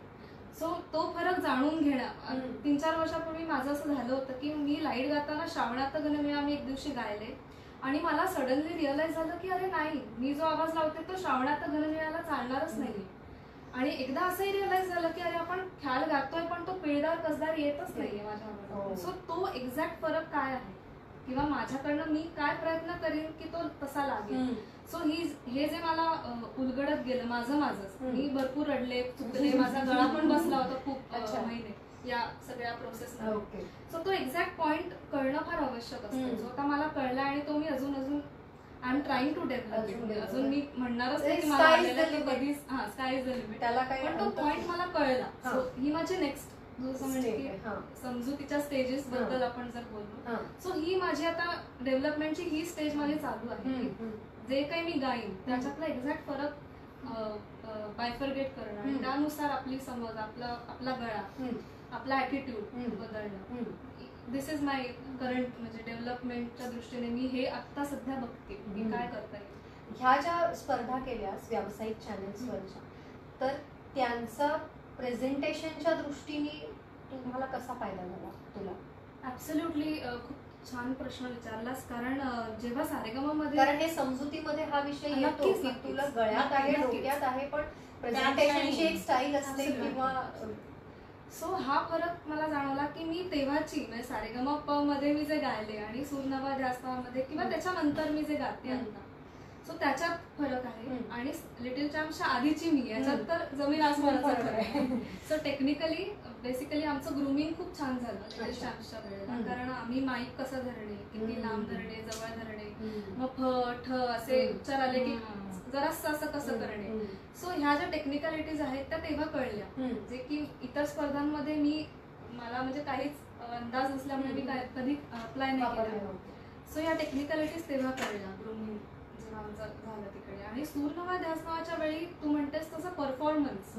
सो तो फरक जाणून घेणं. तीन चार वर्षापूर्वी माझं असं झालं होतं की मी लाइट गाताना श्रावणात गणमिळा मी एक दिवशी गायले आणि मला सडनली रिअलाइज झालं की अरे नाही मी जो आवाज लावते तो श्रावणात घनमिळाला चालणारच नाही आणि एकदा असंही रिअलाइज झालं की अरे आपण ख्याल गातोय पण तो पिळदार कसदार येतच नाहीये माझ्या हो. सो तो एक्झॅक्ट फरक काय आहे? किंवा माझ्याकडनं मी काय प्रयत्न करीन की तो तसा लागेल? सो ही हे जे मला उलगडत गेलं माझं माझंच हम्म. मी भरपूर रडले चुकले माझा गळा पण बसला होता खूप. महिने. या सगळ्या प्रोसेस ओके सो तो एक्झॅक्ट पॉइंट कळणं फार आवश्यक असतं. जो आता मला कळला आणि तो मी अजून अजून I am trying to develop develop. अजून मी म्हणणारच limit. कधीच हा स्काय इज द लिमिट त्याला काही पण तो पॉइंट. मला कळला हा. सो ही माझी नेक्स्ट म्हणजे. समजुतीच्या स्टेजेस. बद्दल आपण जर बोललो. सो ही माझी आता डेव्हलपमेंटची ही स्टेज माझी चालू आहे. जे काही मी गाईन त्याच्यातला एक्झॅक्ट फरक बायफरगेट करणं. त्यानुसार आपली समज आपला आपला गळा आपला ऍटिट्यूड. बदलणं. दिस इज माय करंट म्हणजे डेव्हलपमेंटच्या दृष्टीने मी हे आता सध्या बघते की हम्म. काय करता येईल ह्या ज्या स्पर्धा केल्यास व्यावसायिक चॅनेल्सवरच्या तर त्यांचा प्रेझेंटेशनच्या दृष्टीने तुम्हाला कसा फायदा झाला तुला ऍब्सोल्युटली खूप छान प्रश्न विचारलास कारण जेव्हा सारेगमामध्ये कारण हे समजुतीमध्ये हा विषय येतो की. तुला गळ्यात आहे. डोक्यात आहे पण प्रेझेंटेशनची एक स्टाईल असते. किंवा सो हा फरक मला जाणवला की मी तेव्हाची म्हणजे सारेगमा प मध्ये मी जे गायले आणि सूरनवा ध्यासमध्ये किंवा. त्याच्यानंतर मी जे गाते. आता सो त्याच्यात फरक आहे. आणि लिटिल चॅम्पच्या आधीची मी याच्यात. तर जमीन आसमानाचा फरक आहे. सो टेक्निकली बेसिकली आमचं ग्रुमिंग खूप छान झालं लिटिल. चॅम्पच्या वेळेला. कारण आम्ही माईक कसं धरणे किती. लांब धरणे जवळ धरणे. मग फ ठ असे. उच्चार आले की. जरासं असं कसं करणे. सो ह्या ज्या टेक्निकॅलिटीज आहेत त्या तेव्हा कळल्या. जे की इतर स्पर्धांमध्ये मी मला म्हणजे काहीच अंदाज नसल्यामुळे मी काय कधी अप्लाय नाही केला. सो या टेक्निकॅलिटीज तेव्हा कळल्या. ग्रुमिंग जेव्हा आमचं झालं तिकडे. आणि सूरनवा ध्यास नावाच्या वेळी तू म्हणतेस तसं परफॉर्मन्स.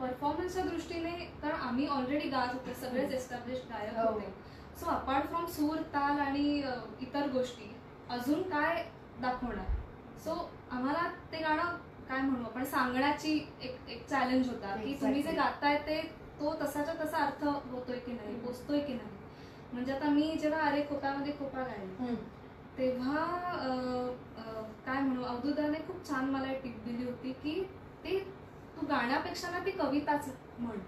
परफॉर्मन्सच्या दृष्टीने कारण आम्ही ऑलरेडी गात होते सगळेच एस्टॅब्लिश गायक हो. होते. सो अपार्ट फ्रॉम सूर ताल आणि इतर गोष्टी अजून काय दाखवणार? सो आम्हाला ते गाणं काय म्हणू आपण सांगण्याची एक एक चॅलेंज होता की तुम्ही जे. गाताय ते तो तसाच्या तसा अर्थ होतोय की नाही पोचतोय की नाही म्हणजे आता मी जेव्हा अरे खोपामध्ये खोपा गायले. तेव्हा काय म्हणू अवधूदाने खूप छान मला एक टीप दिली होती की ते तू गाण्यापेक्षा ना ती कविताच म्हण.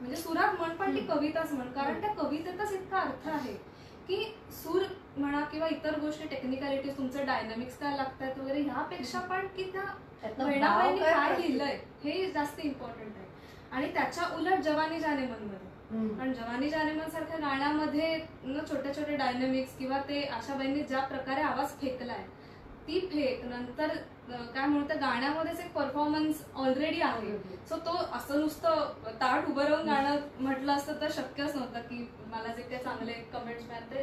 म्हणजे सुरात म्हण पण ती. कविताच म्हण कारण त्या कवितेतच इतका अर्थ आहे की सूर म्हणा किंवा इतर गोष्टी टेक्निकॅलिटी तुमचं डायनामिक्स काय लागतात वगैरे ह्यापेक्षा पण की त्या काय लिहिलंय हे जास्त इम्पॉर्टंट आहे. आणि त्याच्या उलट जवानी जाने मनमध्ये. कारण जवानी जानेमन सारख्या गाण्यामध्ये न छोटे छोटे डायनॅमिक्स किंवा ते आशाबाईंनी ज्या प्रकारे आवाज फेकलाय ती फेक नंतर काय म्हणू त्या गाण्यामध्येच एक परफॉर्मन्स ऑलरेडी आहे सो तो असं नुसतं ताट उभं राहून गाणं म्हटलं असतं तर शक्यच नव्हतं की मला जे काही चांगले कमेंट्स मिळाले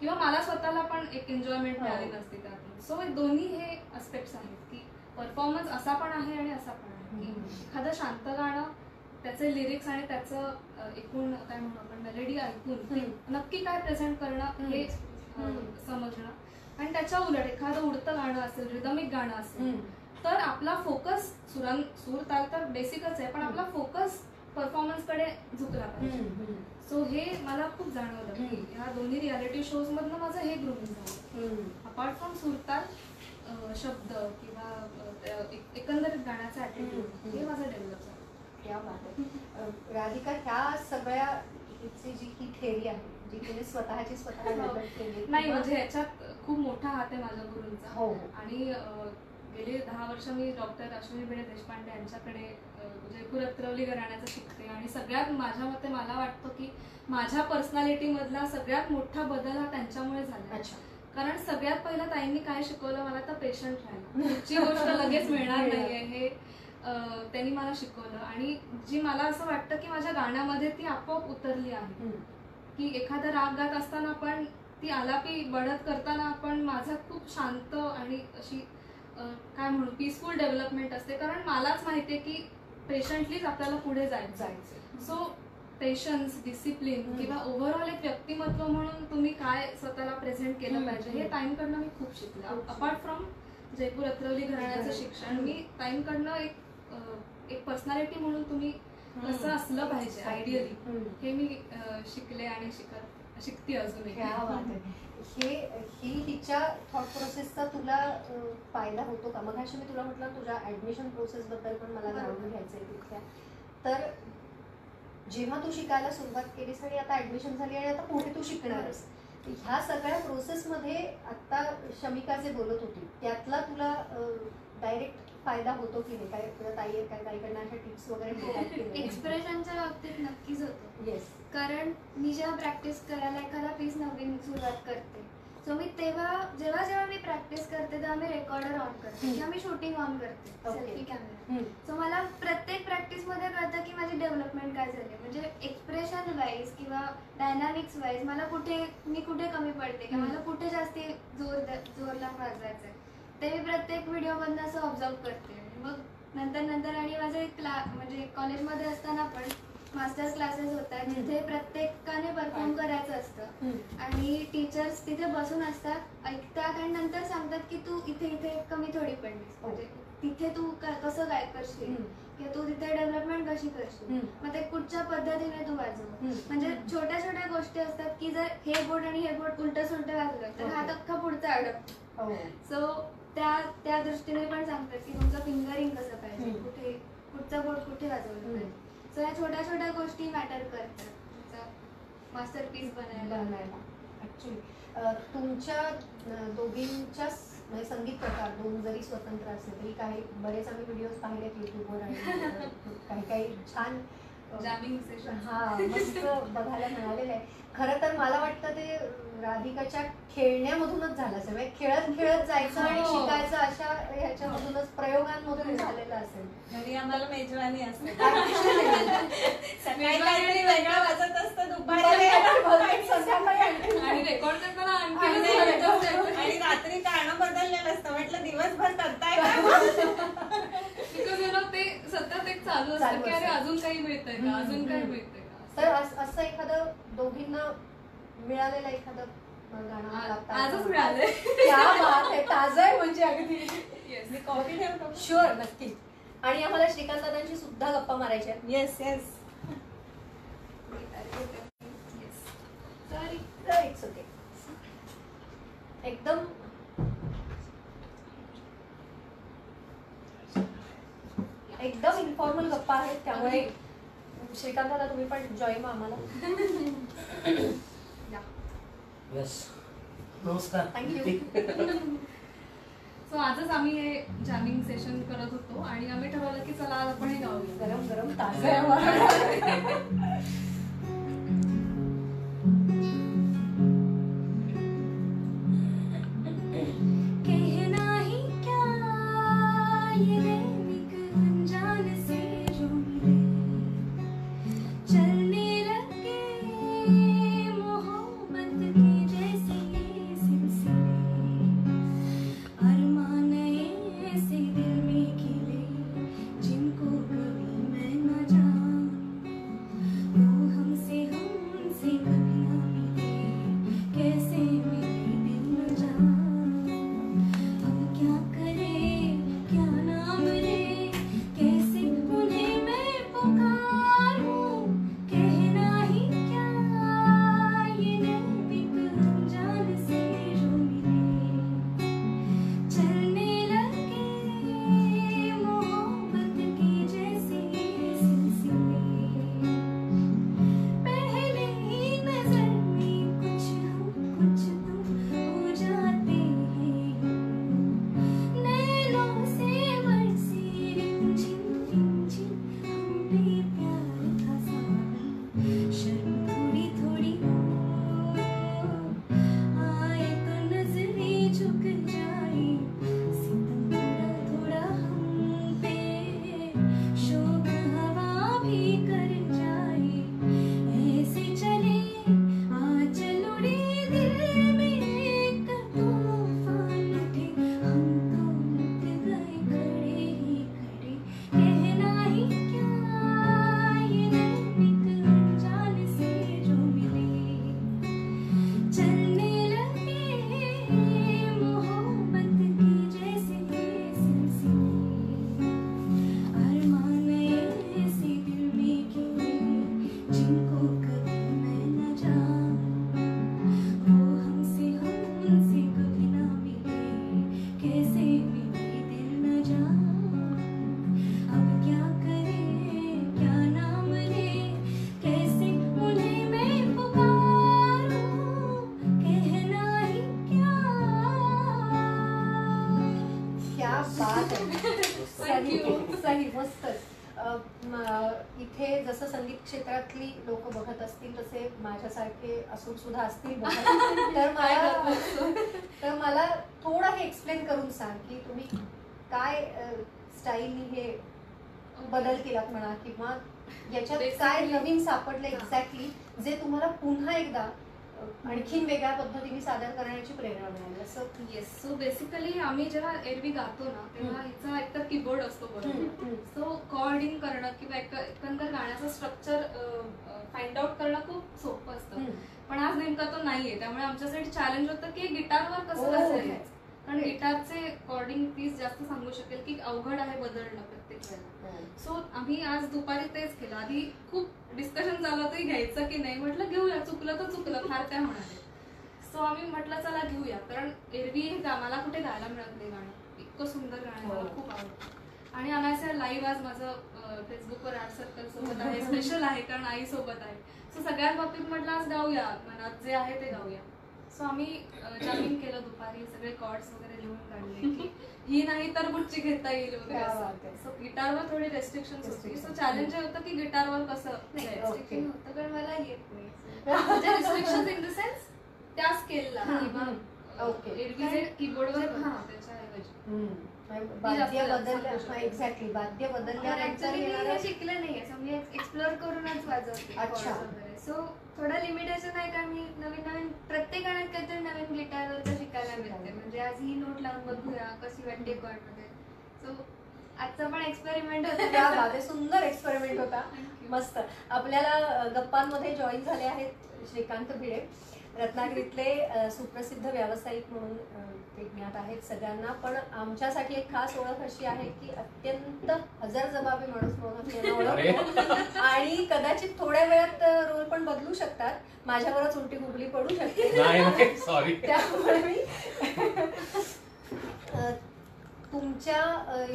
किंवा मला स्वतःला पण एक एन्जॉयमेंट हो. मिळाली नसती त्यातून सो दोन्ही हे अस्पेक्ट्स आहेत की परफॉर्मन्स असा पण आहे आणि असा पण आहे की. एखादं शांत गाणं त्याचे लिरिक्स आणि त्याचं एकूण काय म्हणू आपण मेलेडी ऐकून. नक्की काय प्रेझेंट करणं हे. समजणं आणि त्याच्या उलट एखादं उडतं गाणं असेल रिदमिक गाणं असेल. तर आपला फोकस सुरां सूर ताल तर बेसिकच आहे पण आपला फोकस परफॉर्मन्सकडे झुकला पाहिजे. सो हे मला खूप जाणवलं. ह्या दोन्ही रियालिटी शोज मधनं माझं हे ग्रुमिंग झालं. अपार्ट फ्रॉम सुरताल शब्द किंवा एकंदरीत गाण्याचा. ऍटिट्यूड हे माझं डेव्हलप झालं अं, राधिका ह्या सगळ्या जी ही थेरी आहे जी तिने स्वतःची स्वतः. नाही म्हणजे ह्याच्यात खूप मोठा हात आहे माझ्या गुरूंचा. हो. आणि गेले दहा वर्ष मी डॉक्टर अश्विनी भिडे देशपांडे यांच्याकडे जयपूर अत्रवली घराण्याचं शिकते. आणि सगळ्यात माझ्या मते मला वाटतं की माझ्या पर्सनॅलिटी मधला सगळ्यात मोठा बदल हा त्यांच्यामुळे झाला अच्छा. कारण सगळ्यात पहिलं ताईंनी काय शिकवलं मला तर पेशंट पुढची गोष्ट लगेच मिळणार नाहीये हे त्यांनी मला शिकवलं. आणि जी मला असं वाटतं की माझ्या गाण्यामध्ये ती आपोआप उतरली आहे. की एखादा राग गात असताना पण ती आलापी बढत करताना आपण माझा खूप शांत आणि अशी काय म्हणू पीसफुल डेव्हलपमेंट असते कारण मलाच माहितीये की पेशंटलीच आपल्याला पुढे जायचं जायचं सो पेशन्स डिसिप्लिन. किंवा ओव्हरऑल एक व्यक्तिमत्व म्हणून तुम्ही काय स्वतःला प्रेझेंट केलं पाहिजे हे. ताईंकडनं मी खूप शिकले अपार्ट फ्रॉम जयपूर अत्रवली घराण्याचं. शिक्षण मी ताईंकडनं एक एक पर्सनॅलिटी म्हणून तुम्ही कसं असलं पाहिजे आयडियली. हे मी शिकले आणि शिकत शिकते आहे हे ही हिच्या थॉट प्रोसेसचा तुला फायदा होतो का? मग मी तुला म्हटलं तुझ्या ऍडमिशन प्रोसेस बद्दल पण मला जाणून घ्यायचंय तिथल्या तर जेव्हा तू शिकायला सुरुवात केलीस आणि आता ऍडमिशन झाली आणि आता पुढे तू शिकणारस ह्या सगळ्या प्रोसेसमध्ये आता शमिका जे बोलत होती त्यातला तुला डायरेक्ट फायदा होतो की नाही? काय तुला ताई आहे काय ताईकडनं अशा टिप्स वगैरे एक्सप्रेशनच्या बाबतीत नक्कीच होतो. येस कारण मी जेव्हा प्रॅक्टिस करायला एखादा पीस नवीन सुरुवात करते सो मी तेव्हा जेव्हा जेव्हा मी प्रॅक्टिस करते तेव्हा मी रेकॉर्डर ऑन करते. किंवा मी शूटिंग ऑन करते. सेल्फी कॅमेरा सो मला प्रत्येक प्रॅक्टिसमध्ये कळतं की माझी डेव्हलपमेंट काय झाली. म्हणजे एक्सप्रेशन वाईज किंवा डायनामिक्स वाईज मला कुठे मी कुठे कमी पडते किंवा. मला कुठे जास्ती जोर द- जोर लावून वाजवायचं आहे ते मी प्रत्येक व्हिडिओ मधनं असं ऑब्झर्व करते मग नंतर नंतर आणि माझे क्ला म्हणजे कॉलेजमध्ये असताना पण मास्टर क्लासेस होतात. जिथे प्रत्येकाने परफॉर्म करायचं असतं. आणि टीचर्स तिथे बसून असतात ऐकतात आणि नंतर सांगतात की तू इथे इथे कमी थोडी पडलीस हो. म्हणजे तिथे तू कसं काय करशील. किंवा तू तिथे डेव्हलपमेंट कशी करशील. मग ते कुठच्या पद्धतीने तू वाजव. म्हणजे छोट्या छोट्या गोष्टी असतात की जर हे बोर्ड आणि हे बोर्ड उलट सुलट वाजलं तर Okay. हात अख्खा पुढचा अडकतो हो सो त्या त्या दृष्टीने पण सांगतात की तुमचं फिंगरिंग कसं पाहिजे. कुठे कुठचा बोर्ड कुठे वाजवलं. पाहिजे? सो या छोट्या छोट्या गोष्टी मॅटर करतात. मास्टर पीस बनायला. बनायला. ऍक्च्युली तुमच्या दोघींच्या म्हणजे संगीत प्रकार दोन जरी स्वतंत्र असले तरी काही बरेच आम्ही व्हिडिओज पाहिलेत युट्यूबवर आणि काही काही छान हा मस्त बघायला मिळालेलं आहे खरं तर मला वाटतं ते राधिकाच्या खेळण्यामधूनच झालं असेल. म्हणजे खेळत खेळत जायचं आणि हो. शिकायचं अशा ह्याच्यामधूनच प्रयोगांमधून झालेलं असेल. घरी आम्हाला मेजवानी असते. वाजत असतं दुपारी आणि रेकॉर्ड करताना आणखी आणि आणि रात्री गाणं बदललेलं असतं. म्हटलं दिवसभर करताय ते सतत एक चालू असतं की अरे. अजून काही मिळतंय का? अजून काही. मिळतंय का? तर असं एखादं दोघींना मिळालेलं एखादं गाणं. आजच मिळालंय. क्या बात आहे ताजं आहे म्हणजे अगदी. मी कॉफी ठेवतो शुअर नक्की. आणि आम्हाला श्रीकांत दादांची सुद्धा गप्पा मारायच्या. येस येस इट्स ओके एकदम एकदम इन्फॉर्मल गप्पा आहेत त्यामुळे श्रीकांत दादा तुम्ही पण जॉईन आम्हाला. यस नमस्कार. सो आजच आम्ही हे जॅमिंग सेशन करत होतो आणि आम्ही ठरवलं की चला आज आपण हे गरम गरम ताजं सही. सही मस्तच इथे जसं संगीत क्षेत्रातली लोक बघत असतील तसे माझ्यासारखे असून सुद्धा असतील. तर मला तर मला थोडं हे एक्सप्लेन करून सांग की तुम्ही काय स्टाईलनी हे बदल केलात म्हणा किंवा याच्यात काय नवीन सापडलं. एक्झॅक्टली जे तुम्हाला पुन्हा एकदा आणखीन वेगळ्या पद्धतीने सादर करण्याची प्रेरणा मिळाली. असं येस सो बेसिकली आम्ही जेव्हा एरवी गातो ना तेव्हा हिचा एकतर कीबोर्ड असतो बरोबर. सो कॉर्डिंग करणं किंवा एक- एकंदर गाण्याचं स्ट्रक्चर फाइंड आउट करणं खूप सोपं असतं. पण आज नेमका तो नाहीये. त्यामुळे आमच्यासाठी चॅलेंज होतं की गिटारवर कसं कसं okay. लिहायचं कारण गिटारचे कॉर्डिंग तीच जास्त सांगू शकेल की अवघड आहे बदलणं प्रत्येक वेळेला. सो आम्ही आज दुपारी तेच केलं. आधी खूप डिस्कशन झालं होतं घ्यायचं की नाही. म्हटलं घेऊया. चुकलं तर चुकलं. फार काय होणार आहे सो आम्ही म्हटलं चला घेऊया. कारण एरवी हे मला कुठे गायला मिळत नाही गाणं. इतकं सुंदर गाणं मला हो. खूप आवडतं. आणि अनायसा लाईव्ह आज माझं फेसबुकवर आर्ट सर्कल सोबत आहे. स्पेशल आहे कारण आई सोबत आहे. सो सगळ्यात बाबतीत म्हटलं आज गाऊया. मनात जे आहे ते गाऊया. सो आम्ही जमिंग केलं दुपारी सगळे कॉर्ड्स वगैरे लिहून काढले की ही नाही तर कुठची घेता येईल वगैरे. सो गिटारवर थोडी रेस्ट्रिक्शन होती. So Restrictions. चॅलेंज हे होतं की गिटारवर कसं sticking होतं कारण मला येत नाही. रिस्ट्रिक्शन इन द सेन्स त्या स्केलला कीबोर्डवर हा. वाद्य बदलल्या. एक्झॅक्टली वाद्य हे शिकलं नाही एक्सप्लोअर करूनच वाजवते अच्छा. सो थोडं लिमिटेशन आहे कारण मी नवीन नवीन प्रत्येक गाण्यात काहीतरी नवीन गिटारवरचं शिकायला मिळते म्हणजे आज ही नोट लावून बघूया कशी वाटते कॉर्डमध्ये सो आजचा पण एक्सपेरिमेंट होता. सुंदर एक्सपेरिमेंट होता. मस्त. आपल्याला गप्पांमध्ये जॉईन झाले आहेत श्रीकांत भिडे रत्नागिरीतले सुप्रसिद्ध व्यावसायिक म्हणून ज्ञात आहेत सगळ्यांना पण आमच्यासाठी एक खास ओळख अशी आहे की अत्यंत हजरजबाबी माणूस म्हणून आणि कदाचित थोड्या वेळात रोल पण बदलू शकतात. माझ्यावरच उलटी गुबली पडू शकते. सॉरी त्यामुळे मी तुमच्या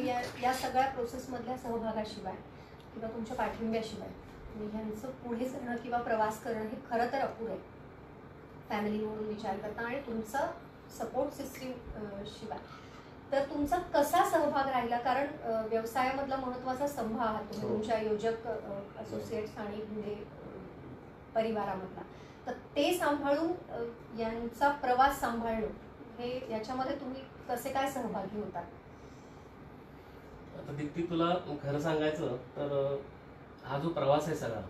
या या सगळ्या प्रोसेसमधल्या सहभागाशिवाय किंवा तुमच्या पाठिंब्याशिवाय तुम्ही ह्यांचं पुढे जाणं किंवा प्रवास करणं हे खरं तर अपुरं आहे. फॅमिली म्हणून विचार करता आणि तुमचं सपोर्ट सिस्टीम शिवाय. तर तुमचा कसा सहभाग राहिला? कारण व्यवसायामधला महत्त्वाचा स्तंभ आहात तुम्ही. हो. तुमच्या योजक असोसिएट्स आणि म्हणजे अ, परिवारामधला. तर ते सांभाळून यांचा प्रवास सांभाळणं हे याच्यामध्ये तुम्ही कसे काय सहभागी होता? आता दीप्ती तुला खरं सांगायचं तर हा जो प्रवास आहे सगळा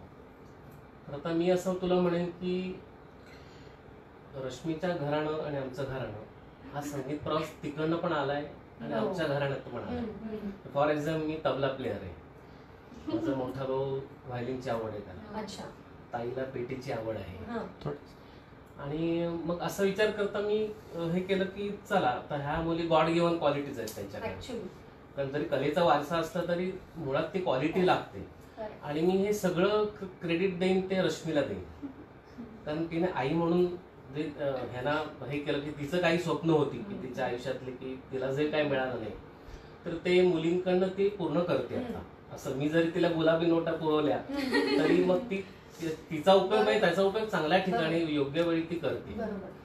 तर आता मी असं तुला म्हणेन की रश्मीच्या घराणं आणि आमचं घराणं. हा संगीत प्रवास तिकडनं पण आलाय आणि हो. आमच्या घराण्यात पण आलाय. फॉर एक्झाम्पल मी तबला प्लेअर आहे. माझा मोठा भाऊ व्हायलिनची आवड आहे त्याला. अच्छा. ताईला पेटीची आवड आहे. हा. आणि मग असा विचार करता मी हे केलं की चला आता ह्या मुली गॉड गिव्हन क्वालिटीज आहेत त्यांच्याकडे. कारण जरी कलेचा वारसा असला तरी मुळात ती क्वालिटी लागते. आणि मी हे सगळं क्रेडिट देईन ते रश्मीला देईन. कारण तिने आई म्हणून ह्यांना हे केलं की तिचं काही स्वप्न होती की तिच्या आयुष्यातली की तिला जे काही मिळालं नाही तर ते मुलींकडनं ती पूर्ण करते आता. असं मी जरी तिला गुलाबी नोटा पुरवल्या तरी मग ती तिचा उपयोग आहे त्याचा उपयोग चांगल्या ठिकाणी योग्य वेळी ती करते.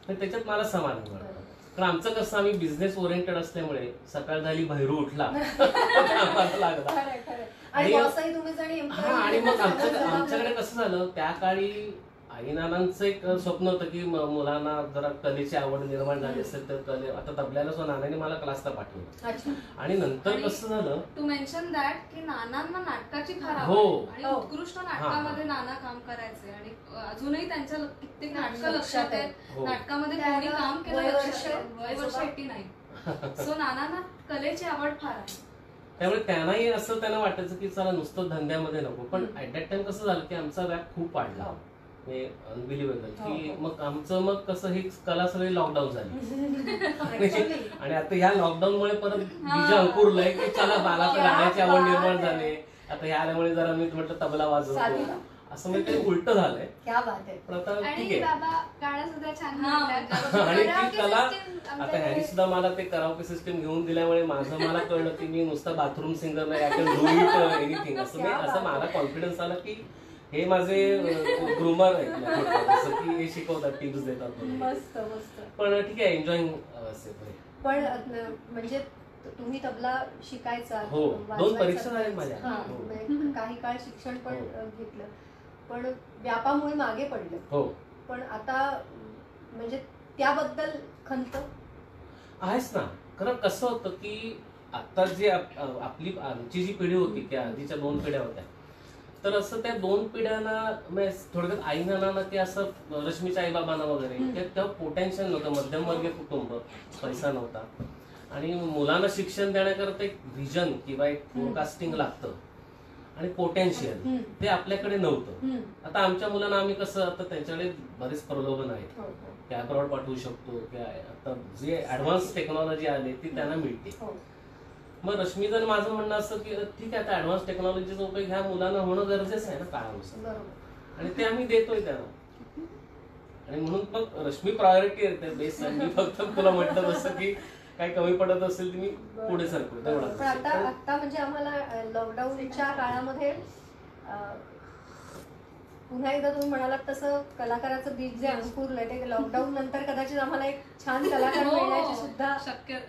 त्याच्यात मला समाधान वाटतं कारण आमचं कसं आम्ही बिझनेस ओरिएंटेड असल्यामुळे सकाळ झाली भैरू उठला. लागला. आणि मग आमच्याकडे कसं झालं त्या काळी आई नानांचं एक स्वप्न होतं की मुलांना जरा कलेची आवड निर्माण झाली असेल तर कले आता तबल्याला सो नानाने मला क्लासला पाठवलं. अच्छा. आणि नंतर कसं झालं? टू मेन्शन दॅट की नानांना नाटकाची फार हो. आवड आहे. आणि हो. उत्कृष्ट नाटकामध्ये नाना काम करायचे. आणि अजूनही त्यांच्या कित्येक नाटकं लक्षात आहेत. हो. नाटकामध्ये कोणी काम केलं वय लक्षात वर्ष. वय. एटी नाही. सो नानांना कलेची आवड फार आहे. त्यामुळे त्यांनाही असं त्यांना वाटायचं की चला नुसतं धंद्यामध्ये नको. पण ऍट दॅट टाइम कसं झालं की आमचा व्याप खूप वाढला. अनबिलिव्हेबल की हो, हो. मग आमचं मग कसं ही कला सगळी लॉकडाऊन झाली आणि आता ह्या लॉकडाऊन मुळे परत हा. बीज अंकुरलंय की चला मला गाण्याची आवड निर्माण. झाली आता ह्या आल्यामुळे जरा मी म्हटलं तबला वाजवतो. असं म्हणजे ते उलट झालंय पण आता ठीक आहे बाबा गाणं सुद्धा छान हा, म्हणतात. आणि ती कला आता ह्यांनी सुद्धा मला ते कराओके सिस्टम घेऊन दिल्यामुळे माझं मला कळलं की मी नुसता बाथरूम सिंगर नाही आय डू इट एनिथिंग असं मला. कॉन्फिडन्स आला की हे माझे ग्रुमर आहेत. असं की हे शिकवतात टिप्स देतात. मस्त मस्त पण ठीक आहे एन्जॉईंग पण म्हणजे तुम्ही तबला शिकायचा हो, दोन. परीक्षा झाल्या माझ्या. हा. म्हणजे काही काळ शिक्षण पण हो. घेतलं पण व्यापामुळे मागे पडलं हो पण आता म्हणजे त्याबद्दल खंत आहेच ना कारण कसं होतं की आता जे आप- आपली आमची जी पिढी होती त्या आधीच्या दोन पिढ्या होत्या तर असं त्या दोन पिढ्यांना म्हणजे थोडक्यात आईना ना की असं रश्मीच्या आईबाबांना वगैरे हम्म. त्या- तेव्हा पोटेन्शियल नव्हतं मध्यमवर्गीय कुटुंब पैसा नव्हता आणि मुलांना शिक्षण देण्याकरता एक व्हिजन किंवा एक. फोरकास्टिंग लागतं आणि पोटेन्शियल. ते आपल्याकडे नव्हतं. आता आमच्या मुलांना आम्ही कसं आता त्यांच्याकडे बरेच प्रलोभन आहेत हो, हो. की अब्रॉड पाठवू शकतो किंवा आता जे ऍडव्हान्स टेक्नॉलॉजी आली ती त्यांना मिळते हो. मग रश्मीचं माझं म्हणणं असं की ठीक आहे आता ऍडव्हान्स टेक्नॉलॉजीचा उपयोग ह्या मुलांना होणं गरजेचं आहे ना काळानुसार. आणि ते आम्ही देतोय त्यांना आणि म्हणून मग रश्मी प्रायोरिटी आहे ते बेस मी फक्त तुला म्हटलं तसं की काही कमी पडत असेल तर मी पुढे सरकू तेवढं आता आता म्हणजे आम्हाला लॉकडाऊनच्या काळामध्ये पुन्हा एकदा तुम्ही म्हणालात तसं कलाकाराचं बीज जे अंकुरलंय ते लॉकडाऊन नंतर कदाचित आम्हाला एक छान कलाकार हो, मिळण्याची सुद्धा शक्य.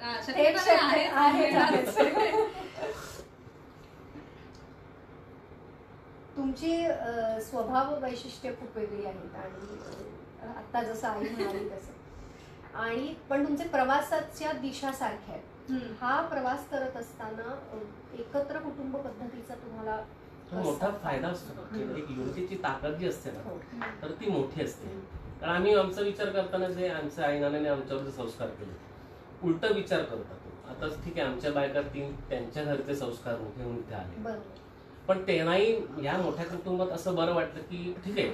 तुमची स्वभाव वैशिष्ट्य खूप वेगळी आहेत आणि आता जसं आई म्हणाली तसं आणि पण तुमचे प्रवासाच्या दिशा सारख्या आहेत. हा प्रवास करत असताना एकत्र कुटुंब पद्धतीचा तुम्हाला मोठा फायदा असतो ना. की एक युनिटीची ताकद जी असते ना हो. तर ती मोठी असते. कारण आम्ही आमचा विचार करताना जे आमच्या आईनाने आमच्यावर जे संस्कार केले. उलट विचार करतात आता ठीक आहे आमच्या बायका तीन त्यांच्या घरचे संस्कार घेऊन इथे आले. पण त्यांनाही या मोठ्या कुटुंबात असं बरं वाटलं की ठीक आहे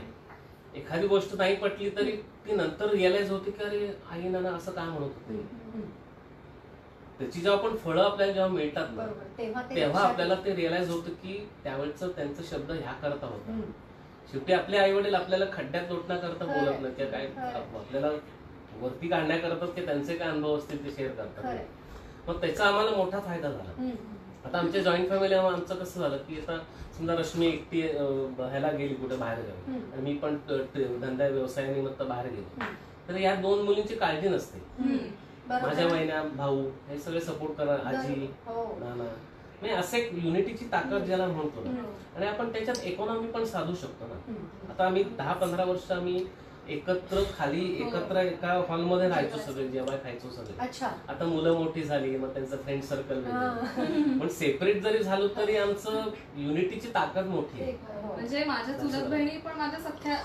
एखादी गोष्ट नाही पटली तरी ती नंतर रिअलाइज होते की अरे आई नाना असं काय म्हणत होते. त्याची जेव्हा पण फळं आपल्याला जेव्हा मिळतात ना तेव्हा ते आपल्याला ते रिअलाइज होतं की त्यावेळेचं त्यांचं शब्द ह्या करता होता. शेवटी आपले आई वडील आपल्याला खड्ड्यात लोटण्याकरता. बोलत नाही किंवा काय. आपल्याला वरती काढण्याकरता की त्यांचे काय अनुभव असतील ते शेअर करतात. मग त्याचा आम्हाला मोठा फायदा झाला. आता आमच्या जॉईंट फॅमिली आमचं कसं झालं की आता समजा रश्मी एकटी ह्याला गेली कुठे बाहेर गेली. आणि मी पण धंदा व्यवसायानिमित्त बाहेर गेलो. तर या दोन मुलींची काळजी नसते माझ्या वहिन्या भाऊ हे सगळे सपोर्ट करा आजी हो. नाना. म्हणजे असं एक युनिटीची ताकद ज्याला म्हणतो ना हम्म. आणि आपण त्याच्यात इकॉनॉमी पण साधू शकतो ना. हम्म. आता आम्ही दहा पंधरा वर्ष आम्ही एकत्र खाली एकत्र एका हॉलमध्ये राहायचो सगळे जेव्हा खायचो सगळे. अच्छा. आता मुलं मोठी झाली मग त्यांचं फ्रेंड सर्कल हा. पण सेपरेट जरी झालो तरी आमचं युनिटीची ताकद मोठी आहे. हो. म्हणजे माझ्या चुलत बहिणी पण माझ्या सख्या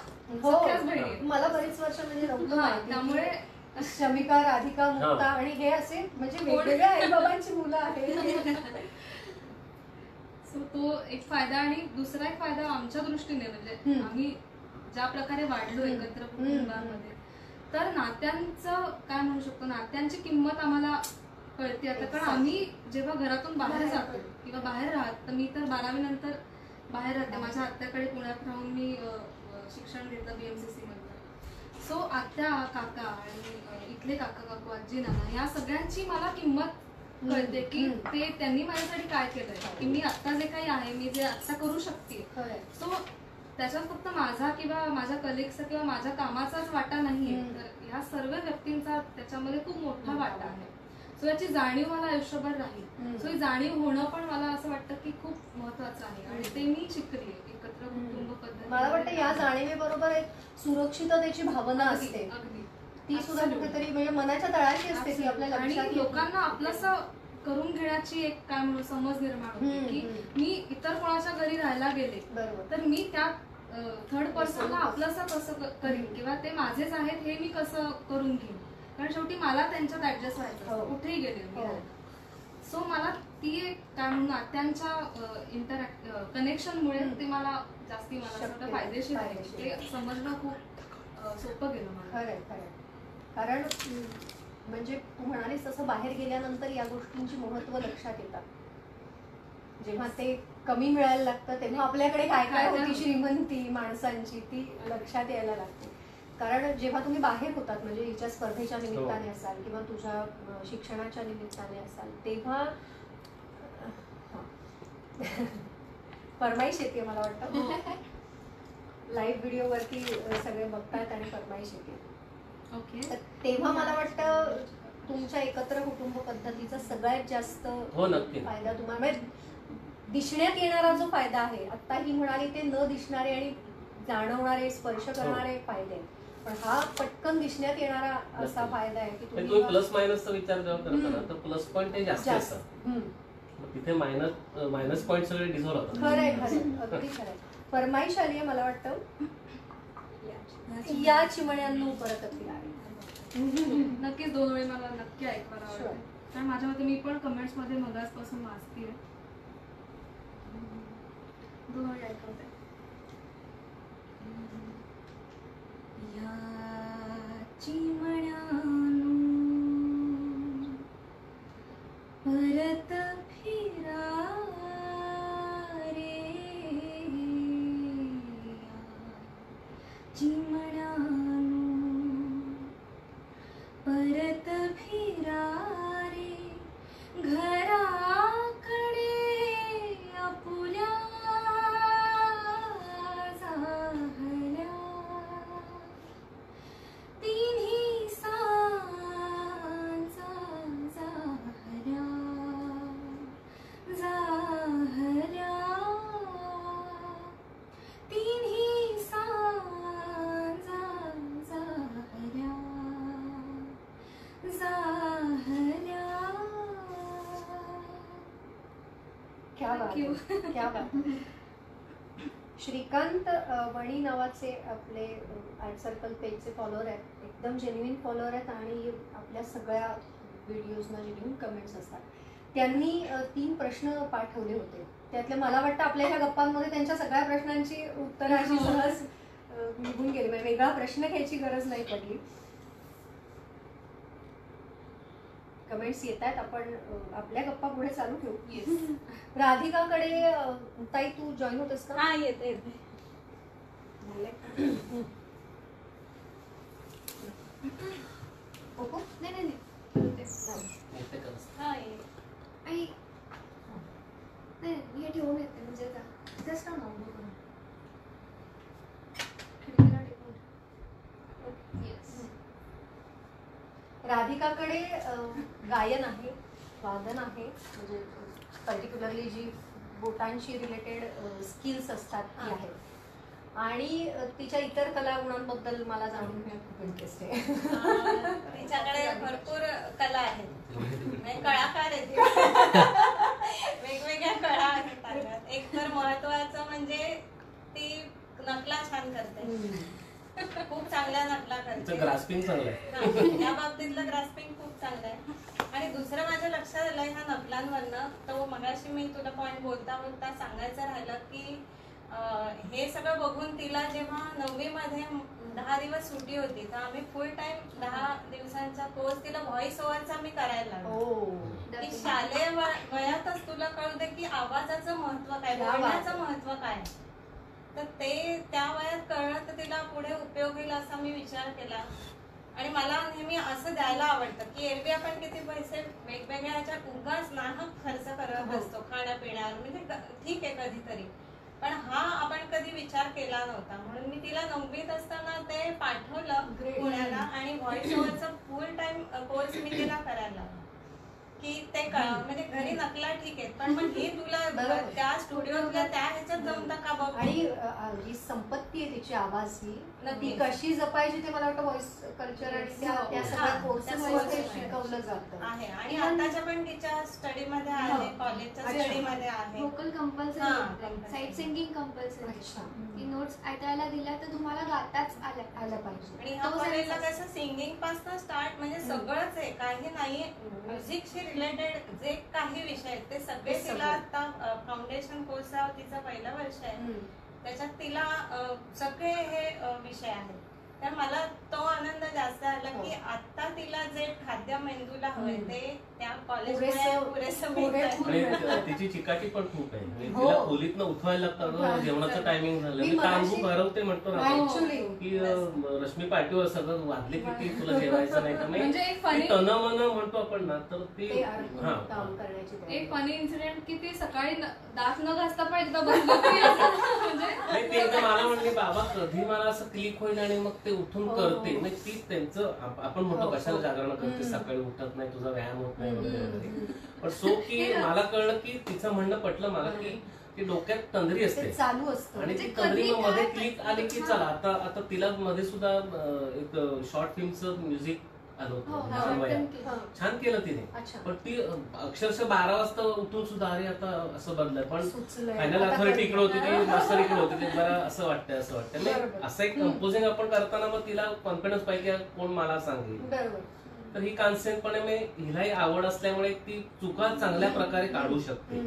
हो. सख्याच बहिणी आहेत. मला बरेच वर्ष म्हणजे नव्हतं हा, माहिती. त्यामुळे शमिका राधिका मुक्ता. आणि हे असे म्हणजे वेगवेगळ्या आई बाबांची मुलं आहेत सो तो एक फायदा आणि दुसरा एक फायदा आमच्या दृष्टीने म्हणजे. आम्ही ज्या प्रकारे वाढलो हम्म. एकत्र हम्म. कुटुंबामध्ये तर नात्यांचं काय म्हणू शकतो नात्यांची किंमत आम्हाला कळते आता कारण. आम्ही जेव्हा घरातून बाहेर जातो किंवा बाहेर राहत तर मी तर बारावी नंतर बाहेर राहते माझ्या आत्याकडे पुण्यात राहून मी शिक्षण घेतलं बीएमसीसी मधलं सो आत्या काका आणि इथले काका काकू आजी नाना या सगळ्यांची मला किंमत कळते की. ते त्यांनी माझ्यासाठी काय केलंय की मी आता जे काही आहे मी जे आता करू शकते. सो त्याच्यात फक्त माझा किंवा माझ्या कलिग्सचा किंवा माझ्या कामाचाच वाटा नाहीये. तर ह्या सर्व व्यक्तींचा त्याच्यामध्ये खूप मोठा. वाटा आहे सो याची जाणीव मला आयुष्यभर राहील. सो ही जाणीव होणं पण मला असं वाटतं की खूप महत्वाचं आहे आणि ते मी शिकली मला वाटतं या जाणीवेबरोबर एक सुरक्षिततेची भावना असते ती सुद्धा. कुठेतरी म्हणजे मनाच्या तळाशी असते ती आपल्या लक्षात. लोकांना आपलंसं करून घेण्याची एक काय म्हणू समज निर्माण होते की. मी इतर कोणाच्या घरी राहायला गेले तर मी त्या थर्ड पर्सनला आपलंसं कसं करीन. किंवा ते माझेच आहेत हे मी कसं करून घेईन कारण शेवटी मला त्यांच्यात ऍडजस्ट व्हायचं हो. कुठेही गेले हो. सो मला ती एक काय म्हणून नात्यांच्या इंटरॅक्ट कनेक्शनमुळे. ते मला जास्ती मला असं. फायदेशीर आहे. ते समजणं खूप सोपं गेलं मला खरंय खरंय कारण म्हणजे तू म्हणालीस तसं बाहेर गेल्यानंतर या गोष्टींची महत्त्व लक्षात येतात जेव्हा ते कमी मिळायला लागतं तेव्हा आपल्याकडे काय काय काय काय होती श्रीमंती माणसांची ती लक्षात यायला लागते कारण जेव्हा तुम्ही बाहेर होतात म्हणजे हिच्या स्पर्धेच्या निमित्ताने असाल किंवा तुझ्या शिक्षणाच्या निमित्ताने असाल तेव्हा हा. फरमाईश येते मला वाटतं. लाईव्ह व्हिडिओवरती अं, सगळे बघतात आणि फरमाईश येते ओके. तेव्हा मला वाटतं तुमच्या एकत्र कुटुंब पद्धतीचा सगळ्यात जास्त हो नक्की. फायदा तुम्हाला म्हणजे दिसण्यात येणारा जो फायदा आहे आता ही म्हणाली ते न दिसणारे आणि जाणवणारे स्पर्श करणारे फायदे पण हा पटकन दिसण्यात येणारा असा. फायदा आहे की तुम्ही प्लस मायनसचा विचार जेव्हा करता ना. तर प्लस पॉईंट हे जास्त असतात तिथे मायनस मायनस पॉईंट सगळे डिझॉल्व होतात. खरंय खरंय. अगदी खरंय. फरमाईश आली आहे मला वाटतं. या चिमण्यांनो परत अगदी नक्कीच दोन वेळी मला नक्की. आवडते कारण माझ्या मते मी पण कमेंट्समध्ये मगासपासून वाचतीये. दोन वेळी ऐकवते. परत आहे, क्या. श्रीकांत वणी नावाचे आपले आर्ट सर्कल पेजचे फॉलोअर आहेत. एकदम जेन्युइन फॉलोअर आहेत आणि आपल्या सगळ्या व्हिडिओजना जेन्युइन कमेंट्स असतात. त्यांनी तीन प्रश्न पाठवले होते. त्यातले मला वाटतं आपल्या ह्या गप्पांमध्ये त्यांच्या सगळ्या प्रश्नांची उत्तरं अशी हो. सहज निघून गेली. म्हणजे वेगळा प्रश्न घ्यायची गरज नाही पडली. कमेंट्स येत आहेत आपण आपल्या गप्पा पुढे चालू ठेवू. राधिकाकडे ताई तू जॉईन होतेस का? हा येते येते. ओको? नाही नाही नाही. हा हे ठेवून येते म्हणजे का जस्ट ना राधिकाकडे गायन आहे वादन आहे म्हणजे पर्टिक्युलरली जी बोटांशी रिलेटेड स्किल्स असतात ती हा. आहेत. आणि तिच्या इतर कलागुणांबद्दल मला जाणून घेण्यात खूप इंटरेस्ट आहे. तिच्याकडे भरपूर कला आहेत. म्हणजे कलाकार आहेत. वेगवेगळ्या कला आहेत. एक तर महत्वाचं म्हणजे ती नकला छान करते. खूप चांगल्या नकला करते. ग्रास्पिंग चांगलं आहे. हा, त्या बाबतीतलं ग्रास्पिंग खूप चांगलं आहे. आणि दुसरं माझ्या लक्षात आलं ह्या नकलांवरनं. तो मगाशी मी तुला पॉईंट बोलता बोलता सांगायचं राहिलं की हे सगळं बघून तिला जेव्हा नववी मध्ये दहा दिवस सुट्टी होती तर आम्ही फुल टाइम दहा दिवसांचा कोर्स तिला व्हॉइस ओव्हरचा मी करायला की शालेय वयातच तुला कळू दे की आवाजाचं महत्त्व काय बोलण्याचं. महत्त्व काय. तर ते त्या वयात कळलं तर तिला पुढे उपयोग येईल असा मी विचार केला. आणि मला नेहमी असं द्यायला आवडतं की एरवी आपण किती पैसे वेगवेगळ्या ह्याच्यात उगाच नाहक खर्च करत हो. असतो खाण्यापिण्यावर म्हणजे ठीक आहे कधीतरी पण हा आपण कधी विचार केला नव्हता म्हणून मी तिला नववीत असताना ते पाठवलं. पुण्याला आणि व्हॉइस ओव्हरचा फुल टाइम कोर्स मी तिला करायला. की ते म्हणजे घरी नकला ठीक आहे पण मग ही तुला. त्या स्टुडिओतल्या त्या ह्याच्यात जमतं का बघ आणि जी संपत्ती आहे तिची आवाज ही ती. कशी जपायची ते मला वाटतं व्हॉइस कल्चर आणि त्या हो. सगळ्या. शिकवलं जातं आहे आणि आताच्या पण तिच्या स्टडी मध्ये आहे. कॉलेजच्या अच्छा. स्टडी मध्ये आहे व्होकल हा, कंपल्सरी. साईड सिंगिंग कंपल्सरी की नोट्स ऐकायला दिल्या तर तुम्हाला गाताच आल्या आलं पाहिजे आणि ह्या कॉलेजला कसं सिंगिंगपासून स्टार्ट म्हणजे. सगळंच आहे काही नाही म्युझिकशी रिलेटेड जे काही विषय आहेत ते सगळे तिला. आता फाउंडेशन कोर्स तिचा पहिला वर्ष आहे. त्याच्यात तिला सगळे हे विषय आहेत तर मला तो आनंद जास्त आला की हो. आता तिला जे खाद्य मेंदूला हवंय हम्म. ते त्या तिची चिकाटी पण खूप आहे म्हणजे हो. तिला खोलीतनं उठवायला लागतं हा. "अगं, जेवणाचं टायमिंग झालं मी मी मगाशी- तांबू भरवते म्हणतो की रश्मी पाठीवर सगळं वाजले किती तुला जेवायचं नाही तर म्हणजे तन मन म्हणतो आपण ना तर ती हा. एक फनी इन्सिडेंट की ती सकाळी दात न घासता पण एकदा. म्हणजे नाही ते एकदा मला म्हणले बाबा कधी मला असं क्लिक होईल आणि मग ते उठून हो, करते. नाही ती त्यांचं आप- आपण म्हणतो हो, कशाला. जागरण करते. सकाळी उठत नाही तुझा व्यायाम होत नाही पण सो की मला कळलं की तिचं म्हणणं पटलं मला की ती डोक्यात तंद्री ते असते. चालू असतं. आणि ती म्हणजे तंद्री कधी मग मध्ये क्लिक आली की चला आता आता तिला मध्ये सुद्धा एक शॉर्ट फिल्मचं म्युझिक आलं होतं. छान केलं. तिने. पण ती अक्षरशः बारा वाजता उठून सुद्धा अरे आता असं बदलय पण. Final authority. इकडे होती ती मास्टर इकडे होती ते. जरा असं वाटतंय असं वाटतं. असं एक कंपोजिंग आपण करताना मग तिला कॉन्फिडन्स पाहिजे की कोण मला सांगेल? तर ही कॉन्सेप्टपणे मी हिलाही आवड असल्यामुळे ती चुका चांगल्या प्रकारे काढू शकते.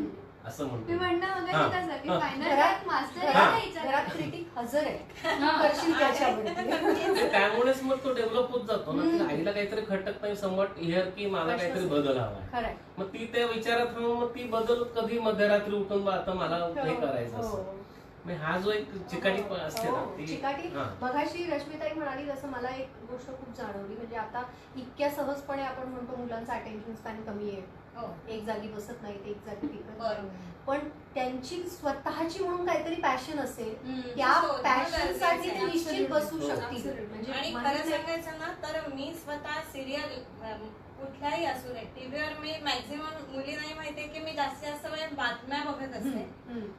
असं मी म्हणतो म्हणणं हा. वगैरे कसं की हा. फायनल घरात मास्टर हा. घरात यायचा घरात क्रिटिक हजर आहे हा. करशील त्याच्यावरती ते त्यामुळेच मग तो डेव्हलप होत जातो ना आईला काहीतरी खटक नाही समवट हिअर की मला काहीतरी. बदल हवा मग ती त्या विचारात राहून मग ती बदल कधी मध्यरात्री उठून बा आता मला हे करायचं हो. असं हा जो एक चिकाटी पण असते ना हो, ती चिकाटी. मगाशी रश्मिताई म्हणाली तसं मला एक गोष्ट खूप जाणवली म्हणजे आता इतक्या सहजपणे आपण म्हणतो मुलांचा अटेन्शन स्पॅन कमी आहे हो. एक जागी बसत नाहीत एक जागी टिकत. नाही पण त्यांची स्वतःची म्हणून काहीतरी पॅशन असेल. त्या शोधणं पॅशन गरजेचं साठी आहे. ते निश्चित बसू हो. शकतील. म्हणजे आणि खरं. सांगायचं ना तर मी स्वतः सिरियल कुठल्याही असू दे टीव्हीवर मी मॅक्झिमम मुली नाही माहितीये की मी जास्तीत जास्त वेळ बातम्या बघत असते.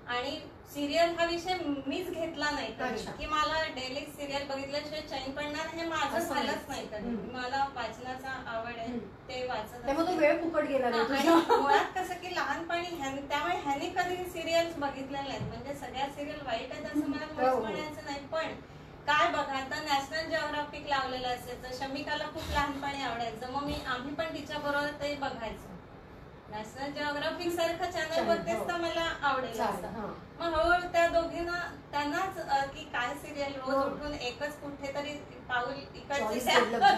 आणि सिरियल हा विषय मीच घेतला नाही. की मला डेली सिरियल बघितल्याशिवाय चैन पडणार हे माझं असं झालंच नाही. कधी. मला वाचनाचा आवड आहे. ते वाचत त्यामुळे. वेळ फुकट गेला मुळात कसं की लहानपणी त्यामुळे ह्यानी कधी सिरियल्स बघितलेल्या नाहीत म्हणजे सगळ्या सिरियल वाईट आहेत असं मला मुळीच हो. म्हणायचं नाही पण काय बघा आता नॅशनल जिओग्राफिक लावलेलं असायचं शमिकाला खूप लहानपणी आवडायचं मग मी आम्ही पण तिच्या बरोबर ते बघायचो नॅशनल जिओग्राफिक सारखं चॅनल बघतेस हो. तर मला आवडेल. हा. मग हळूहळू त्या दोघींना त्यांनाच की काय सिरियल रोज हो. उठून एकच कुठेतरी पाऊल.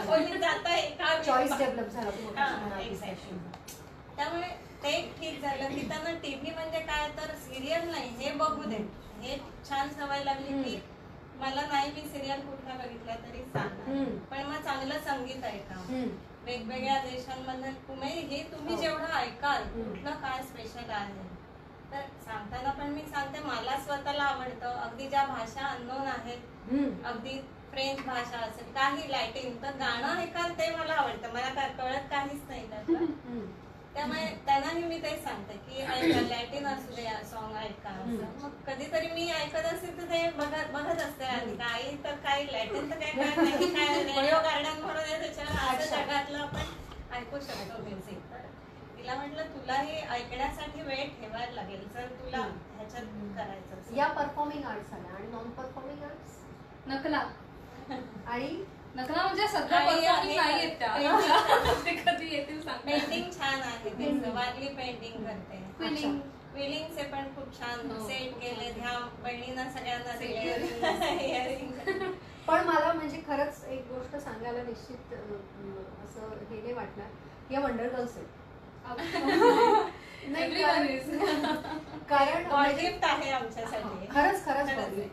खोलीत जाता हा. त्यामुळे ते ठीक झालं की त्यांना टीव्ही म्हणजे काय तर सिरियल नाही हे बघू दे हे छान सवय लागली की मला नाही मी सिरियल कुठला बघितला तरी हम्म. पण मग चांगलं संगीत ऐका. वेगवेगळ्या देशांमधलं तुम्ही हे तुम्ही हो. जेवढं ऐकाल. कुठलं काय स्पेशल आहे तर सांगताना पण मी सांगते मला स्वतःला आवडतं अगदी ज्या भाषा अननोन आहेत. अगदी फ्रेंच भाषा असेल काही लॅटिन तर गाणं ऐकाल ते मला आवडतं मला काय कळत काहीच नाही हम्म. त्यामुळे त्यांनाही मी तेच सांगते की ऐका लॅटिन असू दे सॉन्ग ऐका. मग कधीतरी मी ऐकत असेल तर ते बघत बघत असते आणि काही तर काही लॅटिन तर काही कळत नाही. काय रेडिओ गार्डन म्हणून त्याच्यावर. जगातलं आपण ऐकू शकतो म्युझिक तर तिला म्हटलं तुलाही ऐकण्यासाठी वेळ ठेवायला लागेल. जर तुला ह्याच्यात करायचं. या परफॉर्मिंग आर्ट्स आल्या आणि नॉन परफॉर्मिंग आर्ट्स नकला. आणि नकला म्हणजे सध्या आणि परफॉर्मिंग आहे- नाही त्या. ते कधी येतील सांगता येत पेंटिंग छान आहे तिचं वारली पेंटिंग करते. Quilling. पण खूप छान हो. सेट केले. ह्या बहिणींना सगळ्यांना दिले. पण मला म्हणजे खरंच एक गोष्ट सांगायला निश्चित अं, असं हे नाही वाटणार. या वंडर गर्ल्स आहेत. नाही Everyone कारण is. कारण God म्हणजे- आहे आमच्यासाठी. खरंच खरंच आहे.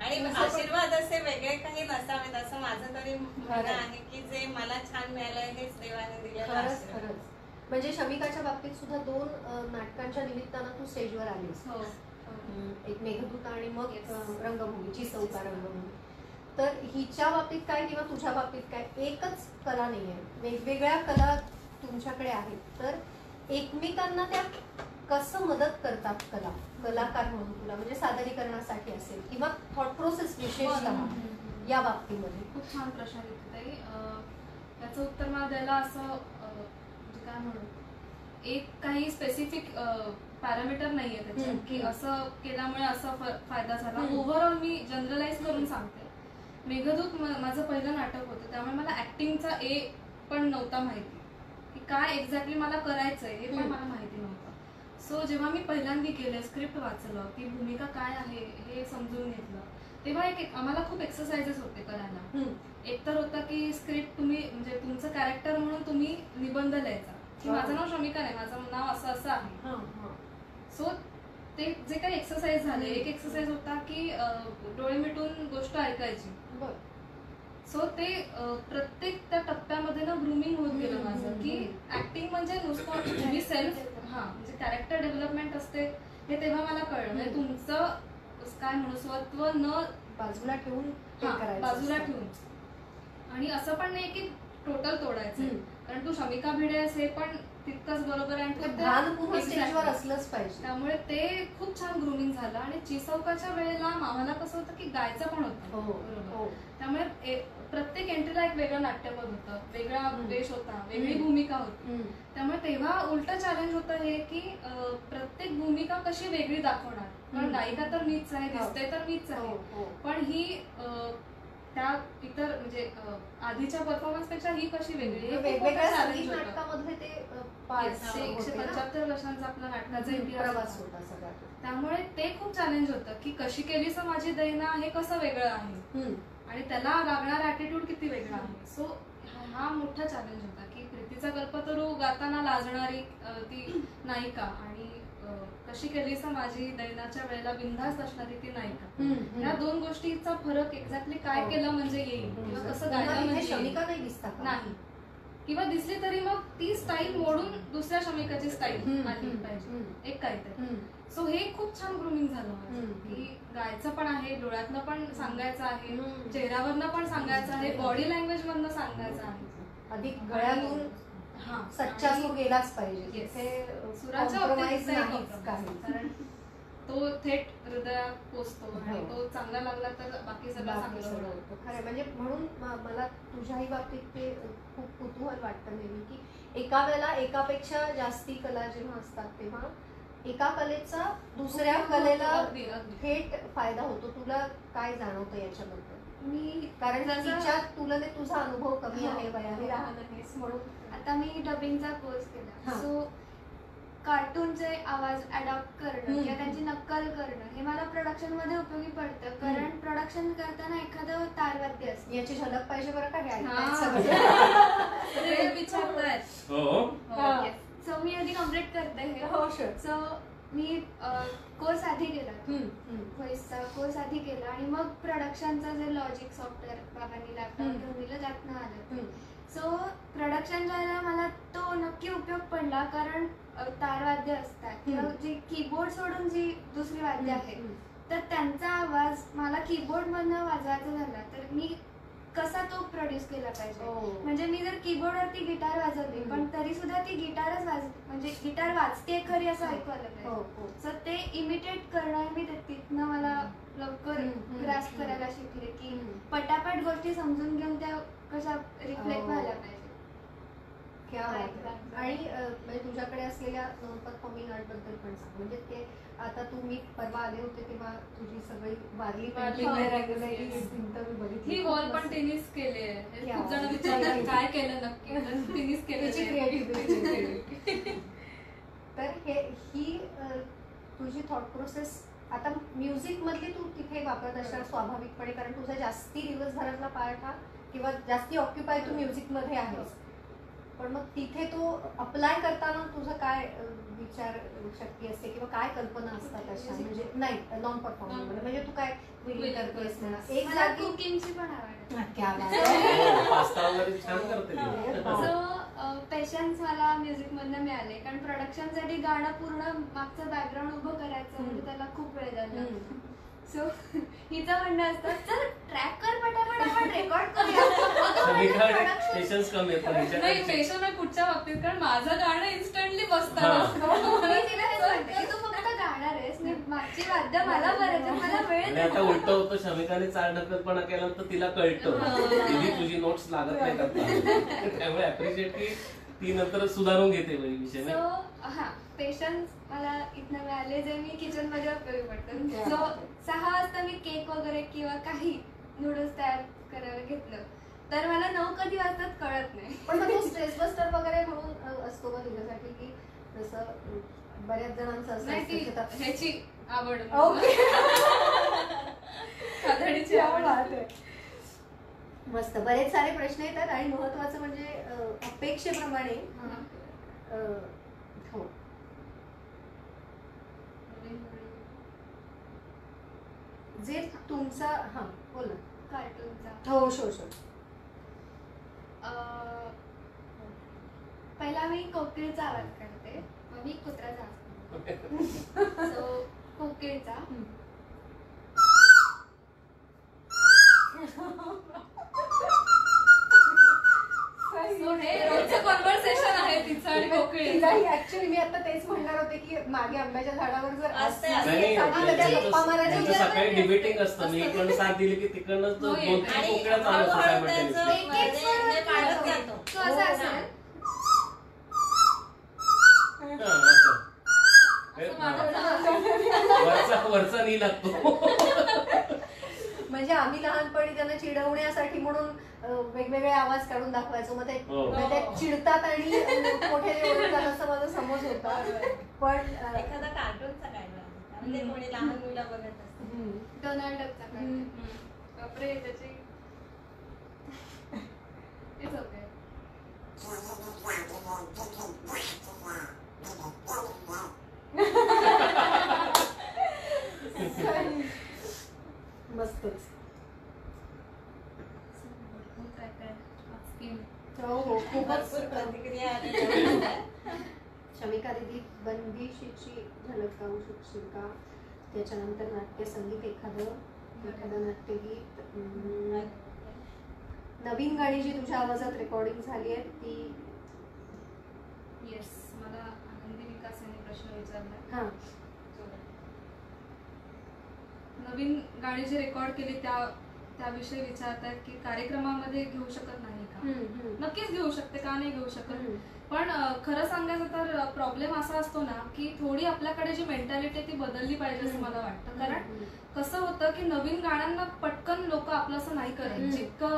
आणि आशीर्वाद असे वेगळे काही नसावेत असं माझं तरी म्हणणं. आहे की जे मला छान मिळालंय हेच देवाने दिलेलं खरंच. खरंच. म्हणजे शमिकाच्या बाबतीत सुद्धा दोन नाटकांच्या निमित्तानं तू स्टेजवर आलीस. हो अं, एक मेघदूत आणि मग रंगभूमीची चौथा रंगभूमी तर हिच्या बाबतीत काय किंवा तुझ्या बाबतीत काय? एकच कला नाही आहे वेगवेगळ्या कला तुमच्याकडे आहेत. तर एकमेकांना त्या कसं मदत करतात कला? कलाकार म्हणून तुला म्हणजे सादरीकरणासाठी असेल किंवा थॉट प्रोसेस विशेषतः या बाबतीमध्ये. खूप छान प्रश्न ताई. अं, याचं उत्तर मला द्यायला असं म्हणजे काय म्हणू? एक काही स्पेसिफिक पॅरामीटर नाहीये त्याच्यात. की असं केल्यामुळे असा फायदा झाला. ओव्हरऑल मी जनरलाइज करून सांगते. मेघदूत माझं पहिलं नाटक होतं त्यामुळे मला ऍक्टिंगचा ए पण नव्हता माहिती. की काय एक्झॅक्टली मला करायचंय हे पण. मला माहिती नव्हतं. सो जेव्हा मी पहिल्यांदा केलं स्क्रिप्ट वाचलं की भूमिका काय आहे हे समजून घेतलं तेव्हा एक एक- आम्हाला खूप एक्सरसाइजेस होते करायला. एक तर होतं की स्क्रिप्ट तुम्ही म्हणजे तुमचं कॅरेक्टर म्हणून तुम्ही निबंध लिहायचा की माझं नाव शमिका नाही माझं नाव असं असं आहे हां, हां. सो ते जे काही एक्सरसाइज झाले एक एक्सरसाइज होता की डोळे मिटून गोष्ट ऐकायची बरं. सो ते प्रत्येक त्या टप्प्यामध्ये ना ग्रुमिंग होत गेलं माझं की. ऍक्टिंग म्हणजे नुसतं मी सेल्फ हा म्हणजे कॅरेक्टर डेव्हलपमेंट असते हे तेव्हा मला कळलं म्हणजे. तुमचं काय स्वत्व न बाजूला ठेवून बाजूला. ठेवून आणि असं पण नाही की टोटल तोडायचं. कारण तू शमिका भिडे हे पण तितकंच बरोबर आहे आणि. स्टेजवर असलंच पाहिजे त्यामुळे ते खूप छान ग्रुमिंग झालं आणि चिसौकाच्या वेळेला आम्हाला कसं होतं की गायचं पण होतं हो हो त्यामुळे प्रत्येक एंट्रीला एक वेगळं नाट्यपद होतं वेगळा. वेश होता वेगळी. भूमिका होती. त्यामुळे तेव्हा उलट चॅलेंज होतं हे की प्रत्येक भूमिका कशी वेगळी दाखवणार कारण हम्म. गायिका तर मीच आहे हो. दिसते तर मीच आहे. पण ही त्या इतर म्हणजे आधीच्या परफॉर्मन्सपेक्षा ही कशी वेगळी? वेगवेगळ्या संगीत ते एकशे. पंच्याहत्तर वर्षांचा आपला नाटकाचा इतिहास होता. होता सगळा त्यामुळे ते खूप चॅलेंज होतं की कशी केली समाजी दैना हे कसं वेगळं आहे. आणि त्याला लागणार ऍटिट्यूड किती वेगळा आहे? सो हा मोठा चॅलेंज होता की प्रीतीचा कल्पतरू गाताना लाजणारी ती नायिका. आणि कशी केली माझी दैनाच्या वेळेला बिनधास्त असणारी ती नायिका हम्म. या दोन गोष्टीचा फरक एक्झॅक्टली काय हो. केलं म्हणजे येईल किंवा कसं गायलं म्हणजे. शमिका नाही का किंवा दिसली तरी मग ती स्टाईल मोडून दुसऱ्या शमिकाची स्टाईल आली पाहिजे. एक काहीतरी. सो हे खूप छान ग्रुमिंग झालं. की गायचं पण आहे डोळ्यातनं पण सांगायचं आहे. चेहऱ्यावरनं पण सांगायचं आहे बॉडी लँग्वेज मधनं सांगायचं आहे अधिक गळ्यातून हा सच्चा आणि सूर गेलाच पाहिजे. कारण तो थेट हृदयात पोचतो आणि हो. तो चांगला लागला तर बाकी सगळं चांगलं होतं. खरं म्हणजे म्हणून मला तुझ्याही बाबतीत ते खूप कुतूहल वाटतं नेहमी की एका वेळेला एकापेक्षा जास्ती कला जेव्हा असतात तेव्हा एका कलेचा दुसऱ्या कलेला थेट फायदा होतो. तुला काय जाणवतं याच्याबद्दल? मी कारण तिच्या तुलनेत तुझा अनुभव कमी हो. आहे वयाने लहान आहेस म्हणून आता मी डबिंगचा कोर्स केला हा. सो कार्टूनचे आवाज अडॉप्ट करणं. किंवा त्यांची नक्कल करणं हे मला प्रोडक्शनमध्ये उपयोगी पडतं कारण प्रोडक्शन करताना एखादं तारवाद्य असतं याची झलक पाहिजे बरं का हे हा. ते हो हा. सो मी आधी कंप्लीट करते हे हो sure. सो मी कोर्स आधी केला. व्हॉइसचा कोर्स आधी केला आणि मग प्रोडक्शनचा जे लॉजिक सॉफ्टवेअर बाबांनी लॅपटॉप. घेऊन दिलं आलं. सो प्रोडक्शनच्या वेळेला मला तो नक्की उपयोग पडला कारण तारवाद्य असतात किंवा. जी कीबोर्ड सोडून जी दुसरी वाद्य आहेत. तर त्यांचा आवाज मला कीबोर्ड मधनं वाजवायचा झाला तर मी कसा तो प्रोड्यूस केला पाहिजे हो. म्हणजे मी जर कीबोर्डवरती गिटार वाजवली. पण तरी सुद्धा ती गिटारच वाज म्हणजे गिटार वाजते खरी असं ऐकू आलं हो, पाहिजे हो. सो ते इमिटेट करणं मी तिथनं मला लवकर ग्रास्प हम्म. करायला शिकले की. पटापट गोष्टी समजून घेऊन त्या कशा रिफ्लेक्ट हो. व्हायला पाहिजे. आणि म्हणजे तुझ्याकडे असलेल्या परफॉर्मिंग आर्टबद्दल पण सांग म्हणजे ते आता तू मी परवा आले होते तेव्हा तुझी सगळी वारली बघितली. ही वॉल पण तिनेच केली खूप जण. विचारतात काय केलं नक्की? केलं क्रिएटिव्हिटी तर हे ही तुझी थॉट प्रोसेस आता म्युझिक मधली तू तिथे वापरत असणार स्वाभाविकपणे कारण तुझा जास्ती दिवसभरातला पार्ट हा किंवा जास्ती ऑक्युपाय तू म्युझिकमध्ये आहेस. पण मग तिथे तो अप्लाय करताना तुझं काय विचार शक्ती असते किंवा काय कल्पना असतात अशा म्हणजे नाही नॉन परफॉर्मिंग म्हणजे तू काय करतेस. एक मला जागी कुकिंगची पण आवड. हो, पेशन्स मला म्युझिक मधनं मिळाले कारण प्रोडक्शनसाठी गाणं पूर्ण मागचं बॅकग्राऊंड उभं करायचं म्हणजे. त्याला खूप वेळ झाला हम्म. सो हिचं म्हणणं असतं चल ट्रॅक कर पटापट आपण रेकॉर्ड करूया. कमी नाही पुढच्या बाबतीत? कारण माझं गाणं इन्स्टंटली बसतं हा. मी तिला हेच म्हणते की तू फक्त गाणार आहेस. मी मागची वाद्य मला करायचं मला वेळ आणि दे. आता उलट होतं शमिकाने चार ढकलपणा केला तर तिला कळतं. दिदी तुझी नोट्स लागत नाही त्यामुळे अप्रिशिएट की ती नंतर सुधारून घेते विषय हा. पेशन्स मला इथनं मिळाले जे मी किचनमध्ये उपयोगी. सो सहा वाजता मी केक वगैरे किंवा काही नूडल्स तयार करायला घेतलं. तर मला नऊ कधी वाजतात कळत नाही. पण मग स्ट्रेस बस्टर वगैरे म्हणून असतो का तुझ्यासाठी की जसं बऱ्याच जणांचं असं ह्याची आवड. कातडीची आवड. मस्त. बरेच सारे प्रश्न येतात आणि महत्वाचं म्हणजे अपेक्षेप्रमाणे अं, हो नवीन गाणी. जे तुमचा हा बोल. कार्टूनचा. हो शो शो पहिला मी कोकिळचा आवाज करते. मग मी कुत्र्याचा आवाज सो कोकिळचा. कॉन्व्हर्सेशन आहे तिचं आणि तिलाही ऍक्च्युली मी आता तेच म्हणणार होते की मागे आंब्याच्या झाडावर जर असते, असते असते. नाही, आणि नाही, त्या त्यांचं- गप्पा मारायच्या त्यांचं विचारात सकाळी. डिबेटिंग असतं मी इकडनं साथ दिली की तिकडनं दोन तीन येते. आणि कोकड्या चालू असतात हळूहळू simultaneously. त्याचं एक- एक म्हणजे स्वरात हे काढत जातो. जातो तो असा हो, असेल हा, असं. हे, असं माझं हा. चालू. वरचा वरचा नी लागतो म्हणजे आम्ही लहानपणी त्यांना चिडवण्यासाठी म्हणून वेगवेगळे आवाज काढून दाखवायचो मग ते ते चिडतात आणि मोठे ओरडतात असं माझा समज होता पण एखादा कार्टूनचा काय म्हणजे. कोणी लहान मुलं बघत असतात. डोनाल्ड. कार्टून. बापरे त्याची okay. मस्तच. हो हो खूपच प्रतिक्रिया. शमिका दिदी बंदिशीची झलक गाऊ शकशील का त्याच्यानंतर नाट्य संगीत एखादं एखादं नाट्यगीत. नवीन गाणी जी तुझ्या आवाजात रेकॉर्डिंग झाली आहे ती? येस मला आनंदी विकास यांनी प्रश्न विचारला. हा. नवीन गाणी जी रेकॉर्ड केली त्या त्याविषयी विचारतायत की कार्यक्रमामध्ये घेऊ शकत नाही का. नक्कीच घेऊ शकते का नाही घेऊ शकत. पण खरं सांगायचं तर प्रॉब्लेम असा असतो ना की थोडी आपल्याकडे जी मेंटॅलिटी ती बदलली पाहिजे असं मला वाटतं कारण. कसं होतं की नवीन गाण्यांना पटकन लोक आपलं असं नाही करत. जितकं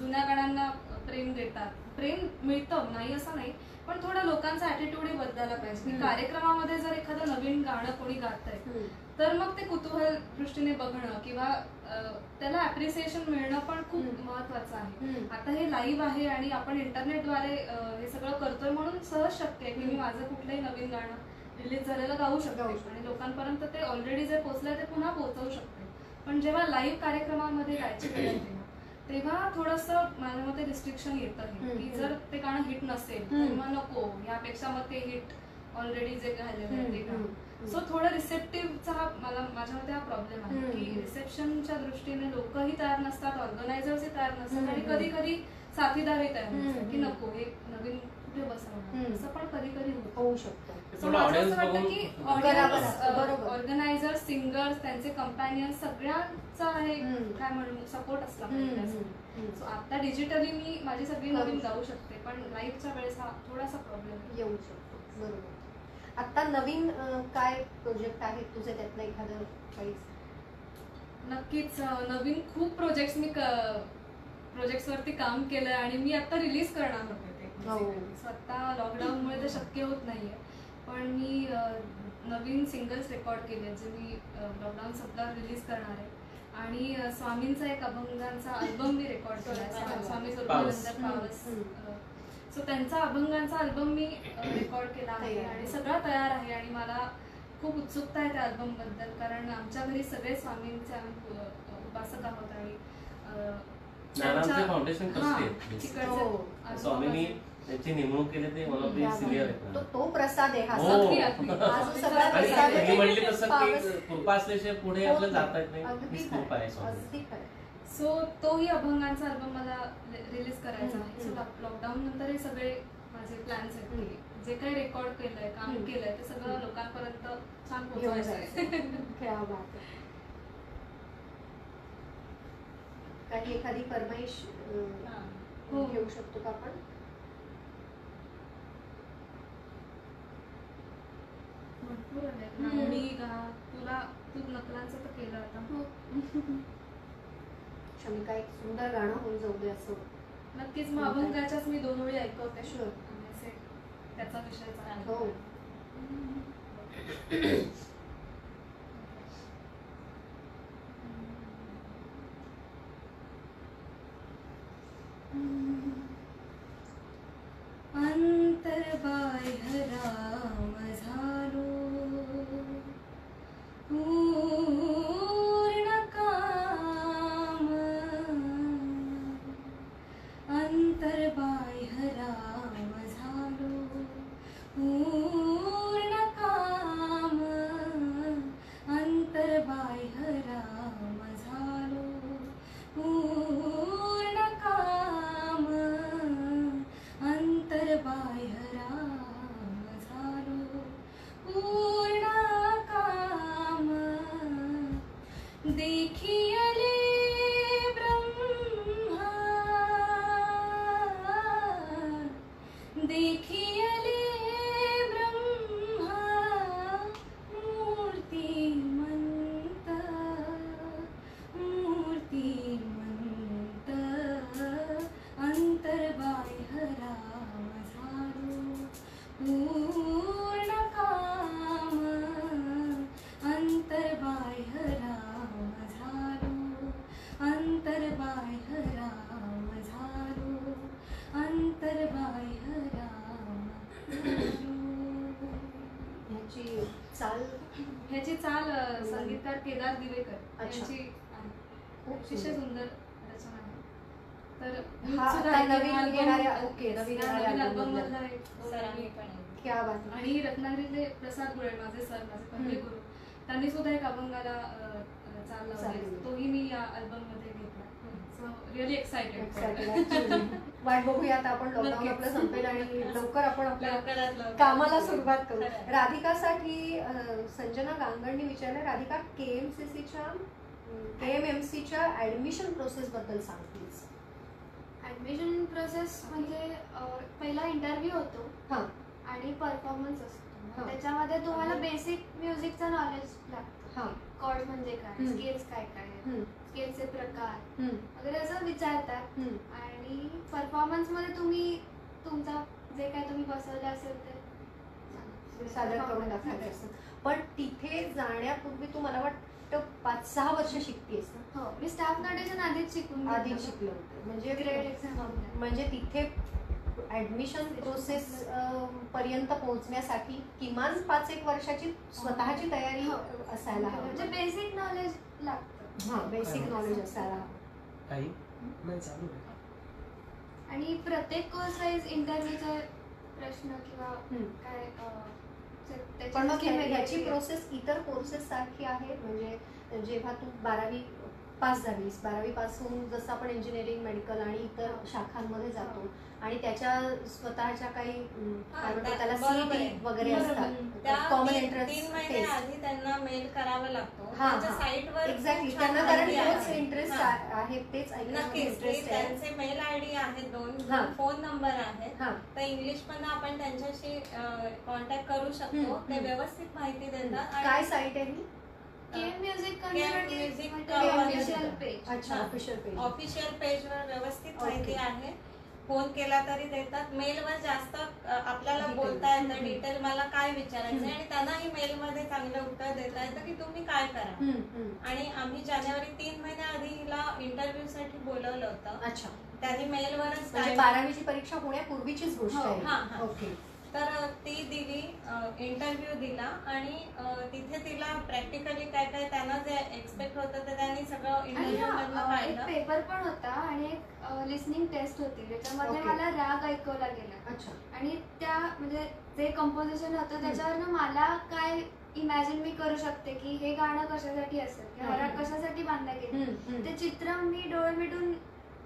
जुन्या गाण्यांना प्रेम देतात प्रेम मिळतं नाही असं नाही पण थोडं लोकांचा ऍटिट्यूडही बदलायला पाहिजे की. कार्यक्रमामध्ये जर एखादं नवीन गाणं कोणी गात हम्म. तर मग ते कुतूहल दृष्टीने बघणं किंवा त्याला अप्रिसिएशन मिळणं पण खूप. महत्वाचं आहे. आता हे लाईव्ह आहे आणि आपण इंटरनेटद्वारे हे सगळं करतोय म्हणून सहज शक्य आहे की मी माझं कुठलंही नवीन गाणं रिलीज झालेलं गाऊ शकते. आणि लोकांपर्यंत ते ऑलरेडी जे पोहोचलंय ते पुन्हा पोहोचवू शकते पण जेव्हा लाईव्ह कार्यक्रमामध्ये गायची तेव्हा थोडस माझ्या मते रिस्ट्रिक्शन येतं की. जर ते गाणं हिट नसेल. तर मग नको यापेक्षा मग ते हिट ऑलरेडी जे आहे ते गाणं. सो थोडं रिसेप्टिव्हचा हा मला माझ्या मते हा प्रॉब्लेम आहे की. रिसेप्शनच्या दृष्टीने लोकही तयार नसतात ऑर्गनायझर्सही तयार नसतात आणि. कधी कधी साथीदारही तयार नसतात की. नको हे नवीन कुठे बसवणार हम्म. असं पण कधी कधी होऊ शकतं आहे. ऑर्गनायझर सिंगर्स त्यांचे कंपॅनियन सगळ्यांचा हे हम्म. काय म्हणू सपोर्ट असला. So आता डिजिटली मी माझी सगळी नवीन. गाऊ शकते पण लाईव्हच्या वेळेस हा थोडासा प्रॉब्लेम आहे येऊ शकतो बरोबर आता नवीन काय प्रोजेक्ट आहेत तुझे त्यातलं एखादं काही नक्कीच नवीन खूप प्रोजेक्ट्स मी प्रोजेक्ट्स वरती काम केलंय आणि मी आता रिलीज करणार होते ते हो. स्वतः लॉकडाऊनमुळे ते शक्य होत नाहीये पण मी नवीन सिंगल्स रेकॉर्ड केले जे मी लॉकडाऊन संपल्यावर रिलीज करणार आहे आणि स्वामींचा एक अभंगांचा अल्बम मी रेकॉर्ड स्वा- स्वामी. स्वरूपानंद पावस सो त्यांचा अभंगांचा अल्बम मी रेकॉर्ड केला आहे. आणि सगळा तयार आहे आणि मला खूप उत्सुकता आहे त्या अल्बमबद्दल कारण आमच्या घरी सगळे स्वामींचे आम्ही उपासक आहोत आणि फाउंडेशन हा, हो. आहे. त्यांची नेमणूक केली ते वन ऑफ दी या सिनियर तो तो प्रसाद आहे हा हो. अगदी, अगदी. हा जो सगळा आणि प्रसाद आहे तसं पावस- की कृपा असल्याशिवाय पुढे होत आपलं. जाता येत नाही अगदी हीच खरं. कृपा आहे स्वामी अगदी खरं. सो तोही अभंगांचा अल्बम मला रिलीज करायचा आहे हम्म, सो लॉकडाऊन नंतर हे सगळे माझे प्लॅन्स आहेत की जे काही रेकॉर्ड केलंय काम हम्म. केलंय ते सगळं हम्म. लोकांपर्यंत छान घेऊन पोहोचवायचं आहे जायचं क्या बात आहे. काही एखादी फरमाईश अं, हा. हो. घेऊ शकतो का आपण भरपूर आहेत. नावणी गा तुला तू नकलांचं तर केलं आता हो. शमिका एक सुंदर गाणं होऊन जाऊ दे असं नक्कीच मग अभंगाच्याच मी दोन वेळी ऐकवते Sure. आणि असे त्याचा विषय. हो अंतर्बाह्य चाल अल्बममध्ये घेतला so really Excited excited actually. वाट बघूया आता आपण लॉकडाऊन नक्कीच. आपलं संपेल आणि लवकर आपण आपल्या. कामाला सुरुवात करू. राधिकासाठी संजना गांगणनी विचारलं राधिका केएमसीसीच्या केएमएमसीच्या ऍडमिशन प्रोसेस बद्दल सांग प्लीज ऍडमिशन प्रोसेस म्हणजे पहिला इंटरव्ह्यू होतो हा आणि परफॉर्मन्स असतो हा. त्याच्यामध्ये तुम्हाला बेसिक म्युझिकचं नॉलेज लागतं हा कॉर्ड म्हणजे काय. स्केल्स काय काय स्केलचे प्रकार. वगैरे असं विचारतात. आणि परफॉर्मन्समध्ये तुम्ही तुमचा जे काय तुम्ही बसवलं असेल ते सादर करून दाखवायचं असतं. पण तिथे जाण्यापूर्वी तू मला वाटतं पाच सहा वर्ष शिकतेस ना? हो. मी स्टाफ नोटेशन आधीच शिकून आधी घेतलं. शिकलं होतं. म्हणजे ग्रेड एक्झाम म्हणजे तिथे ऍडमिशन प्रोसेस पर्यंत पोहोचण्यासाठी किमान पाच एक वर्षाची स्वतःची तयारी हो. असायला म्हणजे हवी. बेसिक नॉलेज लागतं. हा बेसिक नॉलेज असायला हवं. काही नाही चालू आहे आणि प्रत्येक कोर्स वाईज इंटरव्ह्यूचे प्रश्न किंवा हम्म. काय अं, ते- त्याची पण मग वेगळी आहे. प्रोसेस इतर कोर्सेस सारखी आहे म्हणजे जेव्हा तू बारावी पास झालीस बारावी पास होऊन जसं आपण इंजिनिअरिंग मेडिकल आणि इतर शाखांमध्ये जातो आणि त्याच्या स्वतःच्या काही त्याला. सीईटी वगैरे. असतात कॉमन एंट्रन्स आधी त्यांना मेल करावा लागतो. साईटवर एक्झॅक्टली त्यांना कारण तोच. इंटरेस्ट. आहे तेच नक्कीच की इंटरेस्ट आहे त्यांचे मेल आय डी आहेत दोन. फोन नंबर आहेत तर इंग्लिश पण आपण त्यांच्याशी कॉन्टॅक्ट करू शकतो ते. व्यवस्थित माहिती देतात काय साईट आहे म्युझिक ऑफिशियल पेज अच्छा. ऑफिशियल पेज ऑफिशियल पेजवर व्यवस्थित. माहिती आहे फोन केला तरी देतात मेलवर जास्त आपल्याला. बोलता येतं. डिटेल मला काय विचारायचं. आणि त्यांनाही मेलमध्ये चांगलं उत्तर देता येतं की तुम्ही काय करा. आणि आम्ही जानेवारी तीन महिन्या आधी हिला इंटरव्ह्यू साठी बोलवलं होतं अच्छा त्यांनी मेलवरच म्हणजे बारावीची परीक्षा होण्यापूर्वीचीच गोष्ट हो, आहे हा. ओके तर ती दिली इंटरव्ह्यू दिला आणि तिथे तिला प्रॅक्टिकली काय काय त्यांना जे एक्सपेक्ट होतं ते त्यांनी सगळं इंटरव्ह्यू पेपर पण होता आणि एक लिसनिंग टेस्ट होती. ज्याच्यामध्ये Okay. मला राग ऐकवला गेला. अच्छा. आणि त्या म्हणजे जे कंपोजिशन होतं त्याच्यावरनं मला काय इमॅजिन मी करू शकते की हे गाणं कशासाठी असेल. राग कशासाठी बांधलं गेलं. ते चित्र मी डोळे मिटून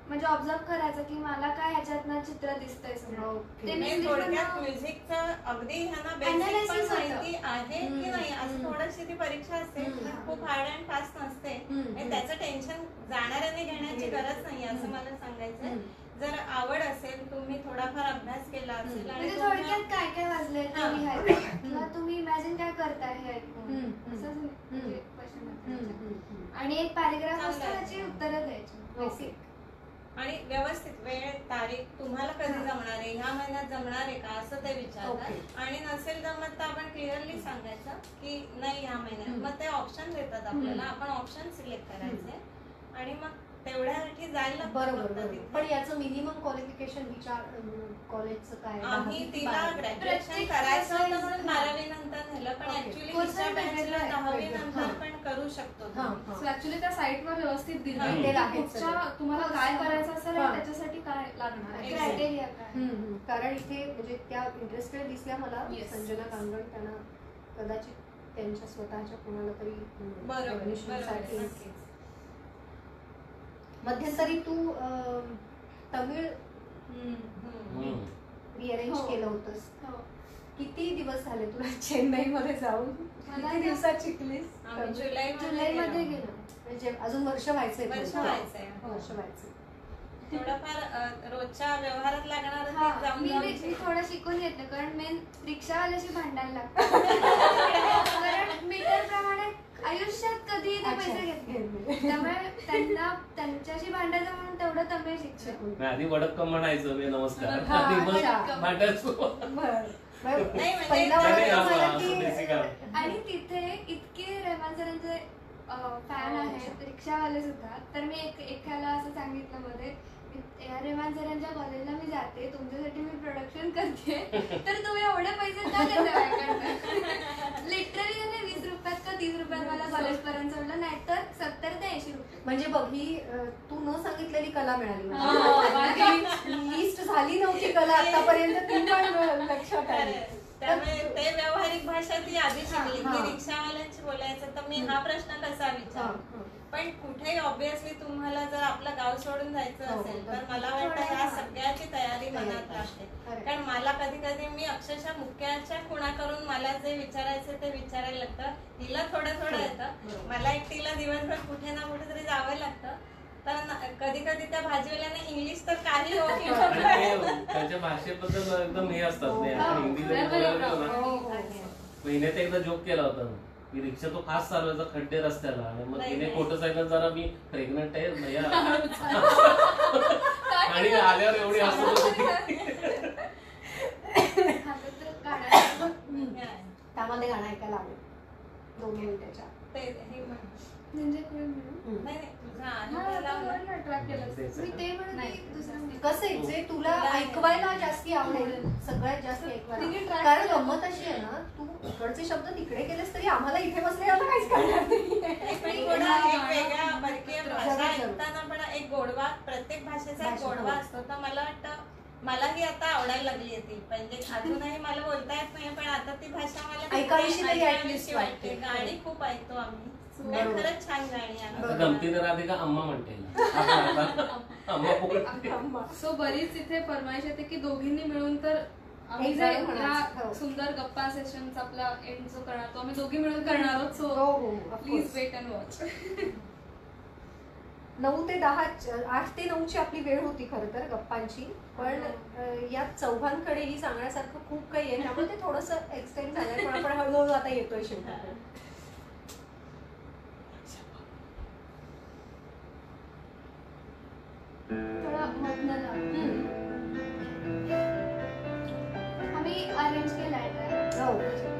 म्हणजे ऑब्झर्व करायचं की मला काय ह्याच्यातनं चित्र दिसतंय समोर ओके. ते मी थोडक्यात पूर्ण- म्युझिकचं अगदी ह्यांना बेसिक Analysis पण होतं. माहिती आहे की हम्म, नाही असं हम्म. थोडीशी ती परीक्षा असते हम्म. खूप हार्ड अँड फास्ट नसते हम्म, आणि त्याचं टेन्शन जाणाऱ्याने घेण्याची. गरज नाही असं हम्म. मला सांगायचंय हम्म. जर आवड असेल तुम्ही थोडाफार अभ्यास केला असेल. आणि म्हणजे थोडक्यात काय काय वाजलंय ते हा. लिहायचं किंवा तुम्ही इमॅजिन काय करताय हे ऐकून हम्म, हम्म. असं म्हणजे question होतं. आणि एक पॅरेग्राफ चांगलं असतो आहे. त्याची उत्तरं द्यायची आणि व्यवस्थित वेळ तारीख तुम्हाला कधी जमणार आहे? ह्या महिन्यात जमणार आहे का? असं ते विचारतात. आणि नसेल जमत तर आपण क्लिअरली सांगायचं की नाही ह्या महिन्यात. मग ते ऑप्शन देतात आपल्याला. आपण ऑप्शन सिलेक्ट करायचे. आणि मग तेवढ्यासाठी जायला बरोबर. पण याचं मिनिमम क्वालिफिकेशन विचार कॉलेजचं काय आम्ही तिला? ग्रॅज्युएशन करायचं होतं म्हणून बारावी नंतर नेलं पण. ऍक्च्युली. दहावी. नंतर. पण करू शकतो ऍक्च्युली त्या साईटवर व्यवस्थित दिलं हा. आहे. तुम्हाला काय करायचं असेल हा. आणि त्याच्यासाठी काय लागणार. क्रायटेरिया काय. कारण इथे म्हणजे त्या इंटरेस्टेड दिसल्या मला. संजना कांगण त्यांना कदाचित त्यांच्या स्वतःच्या कोणाला तरी बरोबर admission बरोबर साठी नक्कीच. मध्यंतरी तू तमिळ. रिअरेंज हो. केलं होतंस हो. किती दिवस झाले तुला चेन्नई मध्ये जाऊन मला किती दिवसात शिकलीस? जुलै जुलै मध्ये गेलो म्हणजे अजून वर्ष व्हायचंय वर्ष. व्हायचंय. हो. वर्ष व्हायचंय थोडंफार रोजच्या व्यवहारात लागणार हा, मी. थोडं शिकून घेतलं कारण मेन रिक्षावाल्याशी भांडायला लागतं कारण मीटर प्रमाणे आयुष्यात कधी ते पैसे अच्छा. घेतले घेतले. त्यामुळे त्यांना त्यांच्याशी भांडायचं म्हणून तेवढं तमिळ शिकलं शिकून. मी आधी वडक्कम म्हणायचं मी नमस्कार हा, आधी मग अच्छा. भांडायचो. बरं. बरं. नाही, म्हणजे पहिला नाही, वर्ग नाही, असं- मला असं की- basic आहे. आणि तिथे इतके रेहमान सरांचे फॅन आहेत. रिक्षावाले सुद्धा तर मी एक एकाला असं सांगितलं मध्ये रेहमान सरांच्या कॉलेजला मी जाते तुमच्यासाठी मी प्रोडक्शन करते. तर तुम्ही एवढे पैसे का घेता लिटरली त्याने वीस रुपयात का तीस रुपयात मला कॉलेजपर्यंत सोडलं? नाहीतर सत्तर ते ऐंशी रुपये. म्हणजे बघ ही तू न सांगितलेली कला मिळाली. लिस्ट झाली नव्हती कला आतापर्यंत ती पण लक्षात आली. त्यामुळे ते व्यावहारिक भाषा ती आधी शिकली. की रिक्षावाल्यांशी बोलायचं तर मी हा प्रश्न कसा विचार. पण कुठेही ऑब्विसली तुम्हाला जर आपलं गाव सोडून जायचं हो, असेल हो. तर मला वाटतं ह्या सगळ्याची तयारी मनात लागते. कारण मला कधी कधी मी अक्षरशः मुख्याच्या खुणा करून मला जे विचारायचं ते विचारायला लागतं तिला थोडं थोडं येतं बरोबर. मला एकटीला दिवसभर कुठे ना कुठे तरी जावं लागतं तर कधी कधी त्या भाजीवाल्याने इंग्लिश तर काही हो त्यांच्या भाषेबद्दल एकदम हे असतात हो. हो. हो, हो, हो. महिन्यात एकदा जोक केला होता की रिक्षा तो खास चालवायचा खड्डे रस्त्याला आणि मग नाही, तिने नाही. खोटं सांगितलं जरा मी प्रेग्नंट आहे भैया आणि आल्यावर एवढी हसत होती तर त्यामध्ये गाणं ऐकायला आवडेल दोन मिनिटाच्या ते हे म्हण. म्हणजे कोणी हा, म्हण. मी नाही. नाही. कसं आहे जे तुला ऐकवायला जास्ती आवडेल सगळ्यात जास्त ऐकवायला. कारण. गंमत अशी आहे ना तू इकडचे शब्द तिकडे केलेस तरी आम्हाला इथे बसलेला काहीच कळणार नाही एक गोडवा प्रत्येक भाषेचा गोडवा हो. असतो. तर मला वाटतं मलाही आता आवडायला लागली आहे ती. म्हणजे अजूनही मला बोलता येत नाही पण आता ती भाषा मला ऐकावीशी वाटते. गाणी खूप ऐकतो आम्ही. बरोबर. आणि खरंच छान गाणी आता आहेत गमतीने राधिका अम्मा म्हणते अम्मा सो बरीच इथे फरमाईश येते की दोघींनी मिळून तर आम्ही एक जे गाणं म्हणायचं, या हो. सुंदर गप्पा सेशनचा आपला एंड जो करणार तो आम्ही दोघी मिळून करणार आहोत हो सो हो of please course. Wait and watch नऊ ते दहा आठ ते नऊची आपली वेळ होती खरं तर गप्पांची. पण अ, या चौघांकडेही सांगण्यासारखं खूप काही आहे. त्यामुळे ते थोडस एक्सटेंड झालंय. पण आपण हळूहळू आता येतोय शेवटी थोडा मधनं जा. आम्ही अरेंज केला आहे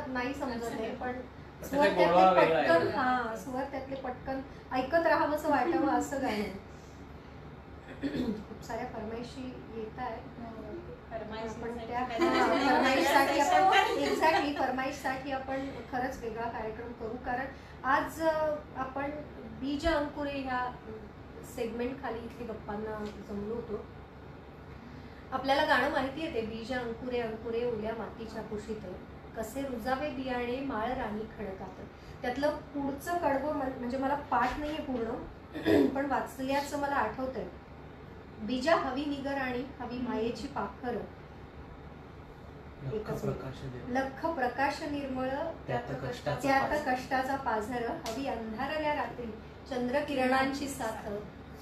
भाषा नाही समजत आहे पण स्वर त्यातले. पटकन हा स्वर त्यातले पटकन ऐकत राहावं असं वाटावं असं आहे. खूप साऱ्या फरमाईशी येत आहेत त्या फरमाईशसाठी आपण एक्झॅक्टली फरमाईशसाठी आपण खरंच वेगळा कार्यक्रम करू कारण आज आपण बीज अंकुरे ह्या सेगमेंट खाली इथे गप्पांना जमलो होतो आपल्याला गाणं माहिती आहे ते बीज अंकुरे अंकुरे ओल्या मातीच्या कुशीत कसे रुजावे बियाणे माळ राणी खडकात त्यातलं पुढचं कडवं म्हणजे मला पाठ नाहीये पूर्ण पण वाचल्याचं मला आठवतंय. बीजा हवी निगर आणि हवी मायेची पाखर. लख प्रकाश निर्मळ. त्यात कष्टाचा पाझर. कष्टाचा पाझर हवी अंधारल्या रात्री. चंद्रकिरणांची साथ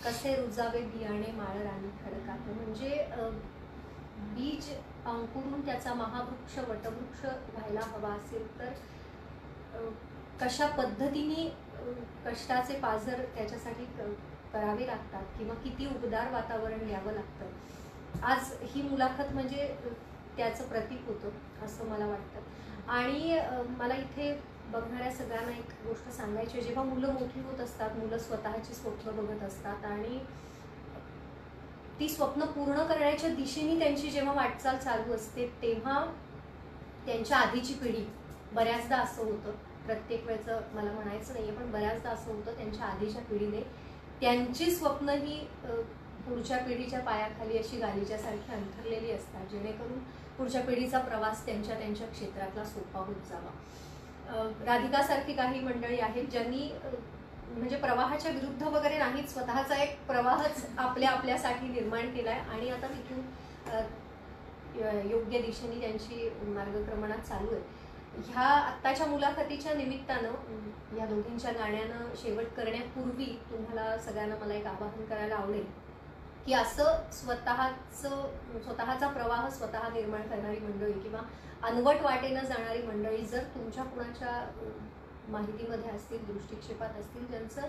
कसे रुजावे बियाणे माळ राणी खडकात म्हणजे बीज अंकुरून त्याचा महावृक्ष वटवृक्ष व्हायला हवा असेल तर कशा पद्धतीने कष्टाचे पाझर त्याच्यासाठी क- करावे लागतात किंवा किती उबदार वातावरण द्यावं लागतं? आज ही मुलाखत म्हणजे त्याचं प्रतीक होतं असं मला वाटतं. आणि मला इथे बघणाऱ्या सगळ्यांना एक गोष्ट सांगायची जेव्हा मुलं मोठी होत असतात मुलं स्वतःची स्वप्न बघत असतात आणि ती स्वप्न पूर्ण करण्याच्या दिशेने त्यांची जेव्हा वाटचाल चालू असते तेव्हा त्यांच्या आधीची पिढी बऱ्याचदा असं होतं. प्रत्येक वेळचं मला म्हणायचं नाहीये पण बऱ्याचदा असं होतं त्यांच्या आधीच्या पिढीने. त्यांची स्वप्न ही पुढच्या पिढीच्या पायाखाली अशी गालीच्यासारखी अंथरलेली असतात जेणेकरून पुढच्या पिढीचा प्रवास त्यांच्या त्यांच्या क्षेत्रातला सोपा होत जावा. राधिकासारखी काही मंडळी आहेत ज्यांनी म्हणजे प्रवाहाच्या विरुद्ध वगैरे नाहीत स्वतःचा एक प्रवाहच आपल्या आपल्यासाठी निर्माण केलाय. आणि आता तिथून य- योग्य दिशेने त्यांची मार्गक्रमणात चालू आहे. ह्या आत्ताच्या मुलाखतीच्या निमित्तानं या दोघींच्या गाण्यानं शेवट करण्यापूर्वी तुम्हाला सगळ्यांना मला एक आवाहन करायला आवडेल की असं स्वतःचं स्वतःचा प्रवाह स्वतः निर्माण करणारी मंडळी किंवा अनवट वाटेनं जाणारी मंडळी जर तुमच्या कुणाच्या माहितीमध्ये असतील दृष्टिक्षेपात असतील ज्यांचं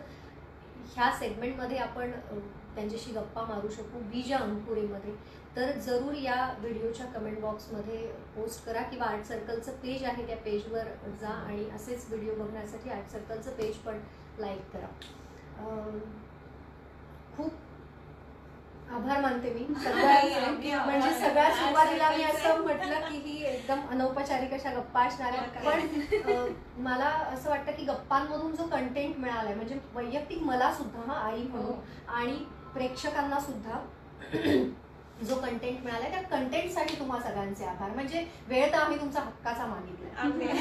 ह्या सेगमेंटमध्ये आपण त्यांच्याशी गप्पा मारू शकू बीजा अंकुरेमध्ये. तर जरूर या व्हिडिओच्या कमेंट बॉक्समध्ये पोस्ट करा किंवा आर्ट सर्कलचं पेज आहे त्या पेजवर जा आणि असेच व्हिडिओ बघण्यासाठी आर्ट सर्कलचं पेज पण लाईक करा. खूप आभार मानते मी. म्हणजे सगळ्यात सुरुवातीला मी असं म्हटलं की ही एकदम अनौपचारिक अशा गप्पा असणार आहेत. पण मला असं वाटतं की गप्पांमधून जो कंटेंट मिळालाय म्हणजे वैयक्तिक मला सुद्धा हा आई म्हणून आणि प्रेक्षकांना सुद्धा जो कंटेंट मिळालाय त्या कंटेंटसाठी तुम्हा सगळ्यांचे आभार. म्हणजे वेळ तर आम्ही तुमचा हक्काचा. पण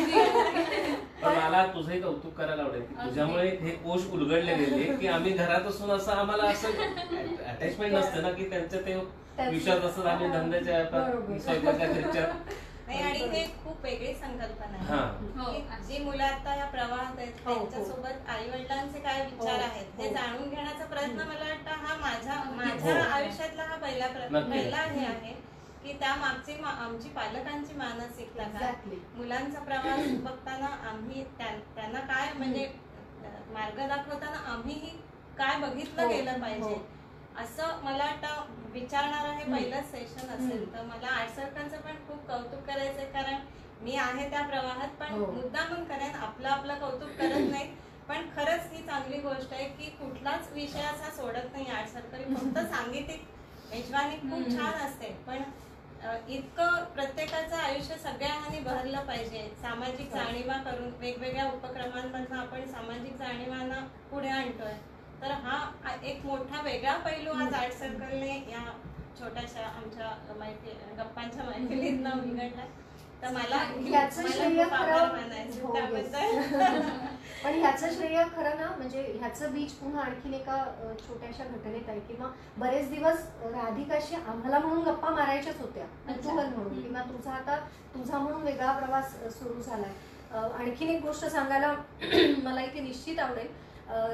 मला तुझंही कौतुक करायला आवडेल की तुझ्यामुळे हे कोश उलगडले गेले की आम्ही घरात असून असं आम्हाला असं अटॅचमेंट नसतं ना की त्यांच्या ते विश्वास असतात आम्ही धंद्याच्या स्वयंपाकाच्या ह्याच्यात. नाही आणि हे खूप वेगळी संकल्पना हा. आहे हो. जी मुलं आता या प्रवाहात आहेत हो, हो. त्यांच्यासोबत आई वडिलांचे काय विचार हो, आहेत हे. जाणून घेण्याचा प्रयत्न. मला वाटतं हा माझ्या. माझ्या आयुष्यातला हा पहिला. पहिला हे आहे की त्या मागची आमची पालकांची मानसिकता काय मुलांचा प्रवास बघताना आम्ही त्या- त्यांना काय म्हणजे मार्ग दाखवताना आम्हीही काय बघितलं हो, गेलं पाहिजे हो. असं मला वाटतं विचारणारं हे. पहिलंच सेशन असेल. तर मला आर्ट सर्कलचं पण खूप कौतुक करायचंय कारण मी आहे त्या प्रवाहात पण हो. मुद्दामून करेन आपलं आपलं कौतुक करत नाही पण खरंच ही चांगली गोष्ट आहे की कुठलाच विषय असा सोडत नाही आर्ट सर्कल फक्त सांगीतिक मेजवानी खूप. छान असते पण इतकं प्रत्येकाचं आयुष्य सगळ्यांनी बहरलं पाहिजे. सामाजिक हो. जाणीवा करून वेगवेगळ्या उपक्रमांमधनं आपण सामाजिक जाणीवांना पुढे आणतोय. तर हा एक मोठा वेगळा पैलू आज आर्ट सर्कलने या छोट्याशा आमच्या माहिती गप्पांच्या मैफिलीतनं उलगडला. तर मला याचं मला श्रेय खरं- हो, पण ह्याचं श्रेय खरं ना म्हणजे ह्याचं बीज पुन्हा आणखीन एका छोट्याशा घटनेत आहे किंवा बरेच दिवस राधिकाशी आम्हाला म्हणून गप्पा मारायच्याच होत्या. कुतूहल म्हणून. किंवा तुझा आता तुझा म्हणून वेगळा प्रवास सुरू झालाय. आणखीन एक गोष्ट सांगायला मला इथे निश्चित आवडेल.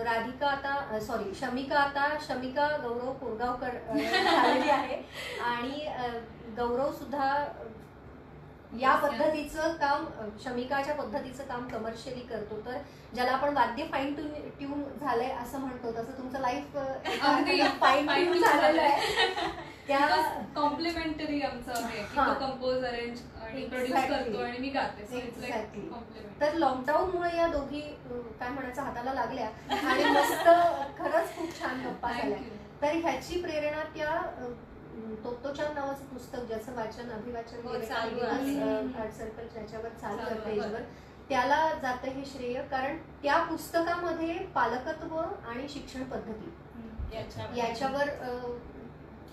राधिका आता सॉरी शमिका आता शमिका गौरव कोरगावकर झालेली आहे. आणि गौरव सुद्धा या पद्धतीचं काम शमिकाच्या पद्धतीचं काम कमर्शियली करतो तर ज्याला आपण वाद्य फाईन ट्यून ट्यून झालंय असं म्हणतो तसं तुमचं लाईफ फाईन ट्यून झालेलं आहे. त्या कॉम्प्लिमेंटरी आमचं आहे की. तो कंपोज अरेंज आणि प्रोड्यूस. करतो आणि मी गाते. तर लॉकडाऊनमुळे या दोघी काय म्हणायचं हाताला लागल्या. आणि मस्त खरंच खूप छान गप्पा झाल्या. तर ह्याची प्रेरणा त्या तोत्तोचान नावाचं पुस्तक ज्याचं वाचन अभिवाचन हो, आर्ट सर्कल त्याच्यावर चालू. पेजवर त्याला जातं हे श्रेय कारण त्या पुस्तकामध्ये पालकत्व आणि शिक्षण पद्धती. याच्यावर.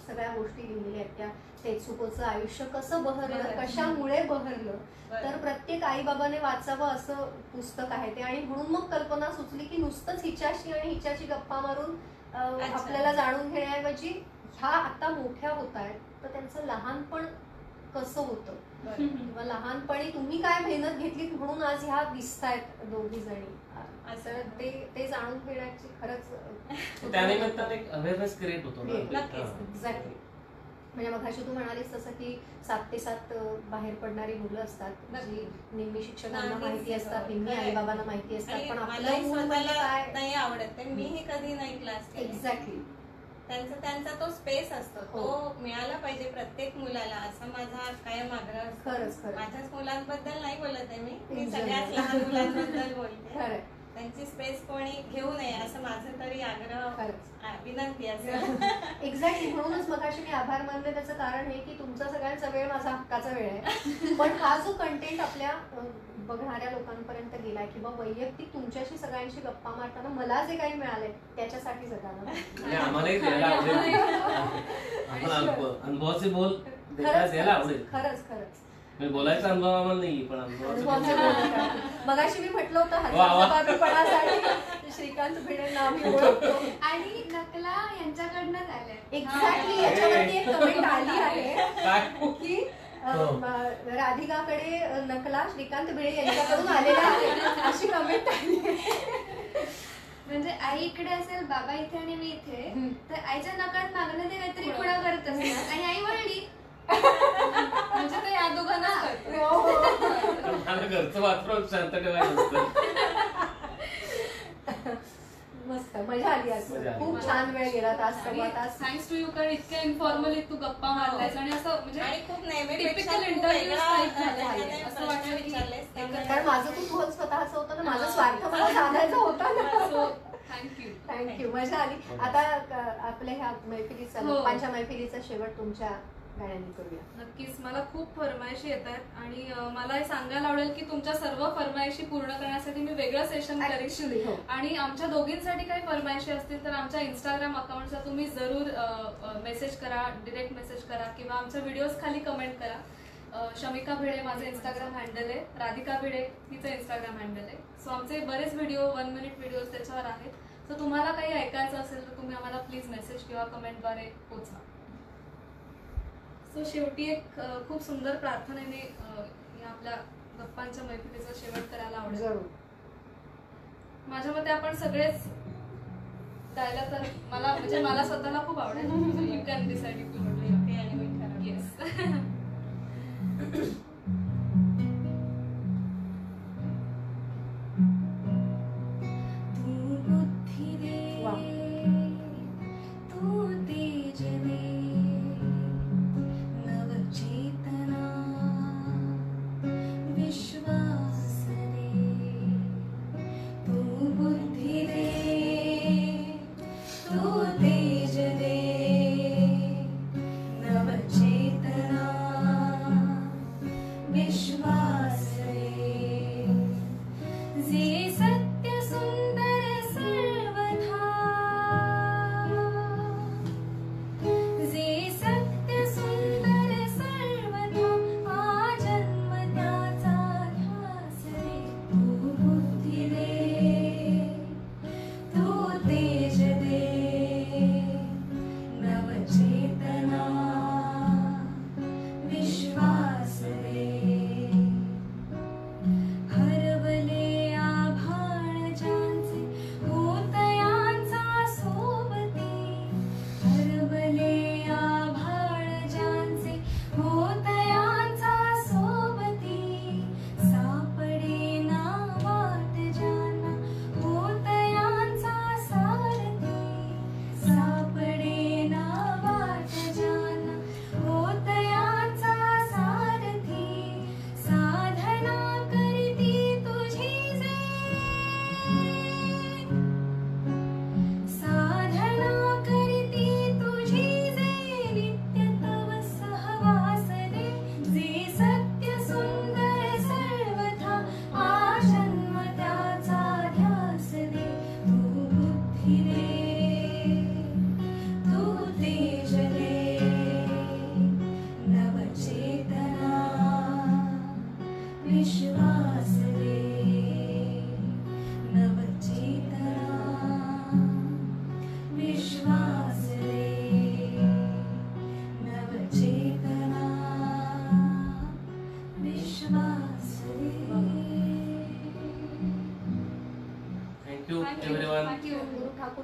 सगळ्या गोष्टी लिहिलेल्या आहेत त्या. तेचुकोचं आयुष्य कसं बहरलं. कशामुळे बहरलं. तर प्रत्येक आई बाबाने वाचावं असं पुस्तक आहे ते. आणि म्हणून मग कल्पना सुचली की नुसतंच हिच्याशी आणि हिच्याशी गप्पा मारून आपल्याला जाणून घेण्याऐवजी ह्या आता मोठ्या होत आहेत तर त्यांचं लहानपण कसं होतं. किंवा लहानपणी तुम्ही काय मेहनत घेतली म्हणून आज ह्या दिसतायत दोघी जणी? असं ते ते जाणून घेण्याची खरंच त्यानिमित्ताने एक अवेअरनेस क्रिएट होतो हा. एक्झॅक्टली म्हणजे मग तू म्हणालीस तसं की सात ते सात बाहेर पडणारी मुलं असतात जी. नेहमी शिक्षकांना माहिती असतात नेहमी खरंय. आई बाबांना माहिती असतात पण म्हणजे स्वतःला काय? नाही आवडत ते मीही कधी नाही क्लास एक्झॅक्टली त्यांचा त्यांचा तो स्पेस असतो. हो. तो मिळाला पाहिजे प्रत्येक मुलाला असं माझा कायम आग्रह. खरंच खरं माझ्याच मुलांबद्दल नाही बोलत आहे मी. मी सगळ्याच. लहान मुलांबद्दल बोलते. त्यांची स्पेस कोणी घेऊ नये असं माझं तरी आग्रह विनंती असेल एक्झॅक्टली म्हणूनच मगाशी मी आभार मानले. त्याचं कारण हे की तुमचा सगळ्यांचा वेळ माझा हक्काचा वेळ आहे. पण हा जो कंटेंट आपल्या बघणाऱ्या लोकांपर्यंत गेलाय किंवा वैयक्तिक तुमच्याशी सगळ्यांशी गप्पा मारताना मला जे काही मिळालंय त्याच्यासाठी आम्हालाही द्यायला आवडेल. अनुभवाचे बोल खरंच द्यायला आवडेल. खरंच खरंच. म्हणजे बोलायचा अनुभव आम्हाला नाही पण. मगाशी मी म्हटलं होतं श्रीकांत आम्ही ओळखतो आणि नकला यांच्याकडनंच आल्या एक्झॅक्टली याच्यावरती एक कमेंट आली आहे काय? की राधिकाकडे अ, नकला श्रीकांत भिडे यांच्याकडून आलेला आहे अशी कमेंट. म्हणजे आई इकडे असेल बाबा इथे आणि मी इथे. तर आईच्या नकळत मागणं ते काहीतरी पुढे करत असतात आणि आई वळली म्हणजे ते या दोघांना. हो, हो. मला घरचं वातावरण शांत ठेवायचं मस्त मजा आली मजा आली. खूप छान वेळ गेला तास सव्वा तास. थँक्स टू यू कारण इतक्या इन्फॉर्मली तू गप्पा मारलायस आणि असं म्हणजे खूप नेहमी Typical interviews type झाले. असं वाटलं की कारण माझं कुतूहल स्वतःच होतं ना माझा स्वार्थ मला साधायचा होता ना. सो थँक्यू थँक्यू मजा आली. आता अ, आपल्या ह्या मैफिलीचा हो. लोकांच्या मैफिलीचा शेवट तुमच्या गाण्याने करूया. नक्कीच मला खूप फरमाईशी येत आहेत आणि मला हे सांगायला आवडेल की तुमच्या सर्व फरमाईशी पूर्ण करण्यासाठी मी वेगळं सेशन ऍक्च्युली हो. आणि आमच्या दोघींसाठी काही फरमाईशी असतील तर आमच्या इंस्टाग्राम अकाउंटला तुम्ही जरूर मेसेज करा डिरेक्ट मेसेज करा किंवा आमच्या व्हिडिओज खाली कमेंट करा. शमिका भिडे माझं इंस्टाग्राम हँडल आहे. राधिका भिडे तिचं इंस्टाग्राम हँडल आहे. सो आमचे बरेच व्हिडिओ वन मिनिट व्हिडिओज त्याच्यावर आहेत. सो तुम्हाला काही ऐकायचं असेल तर तुम्ही आम्हाला प्लीज मेसेज किंवा कमेंटद्वारे पोचवा. सो शेवटी एक खूप सुंदर प्रार्थनेने या आपल्या गप्पांच्या मैत्रीचा शेवट करायला आवडेल. माझ्या मते आपण सगळेच गायला तर मला म्हणजे मला स्वतःला खूप आवडेल. You can decide if you आणि मी ठरवलं. येस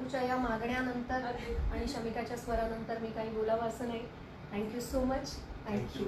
ठाकूरच्या या मागण्यानंतर आणि शमिकाच्या स्वरानंतर मी काही बोलावं असं नाही. Thank you so much thank you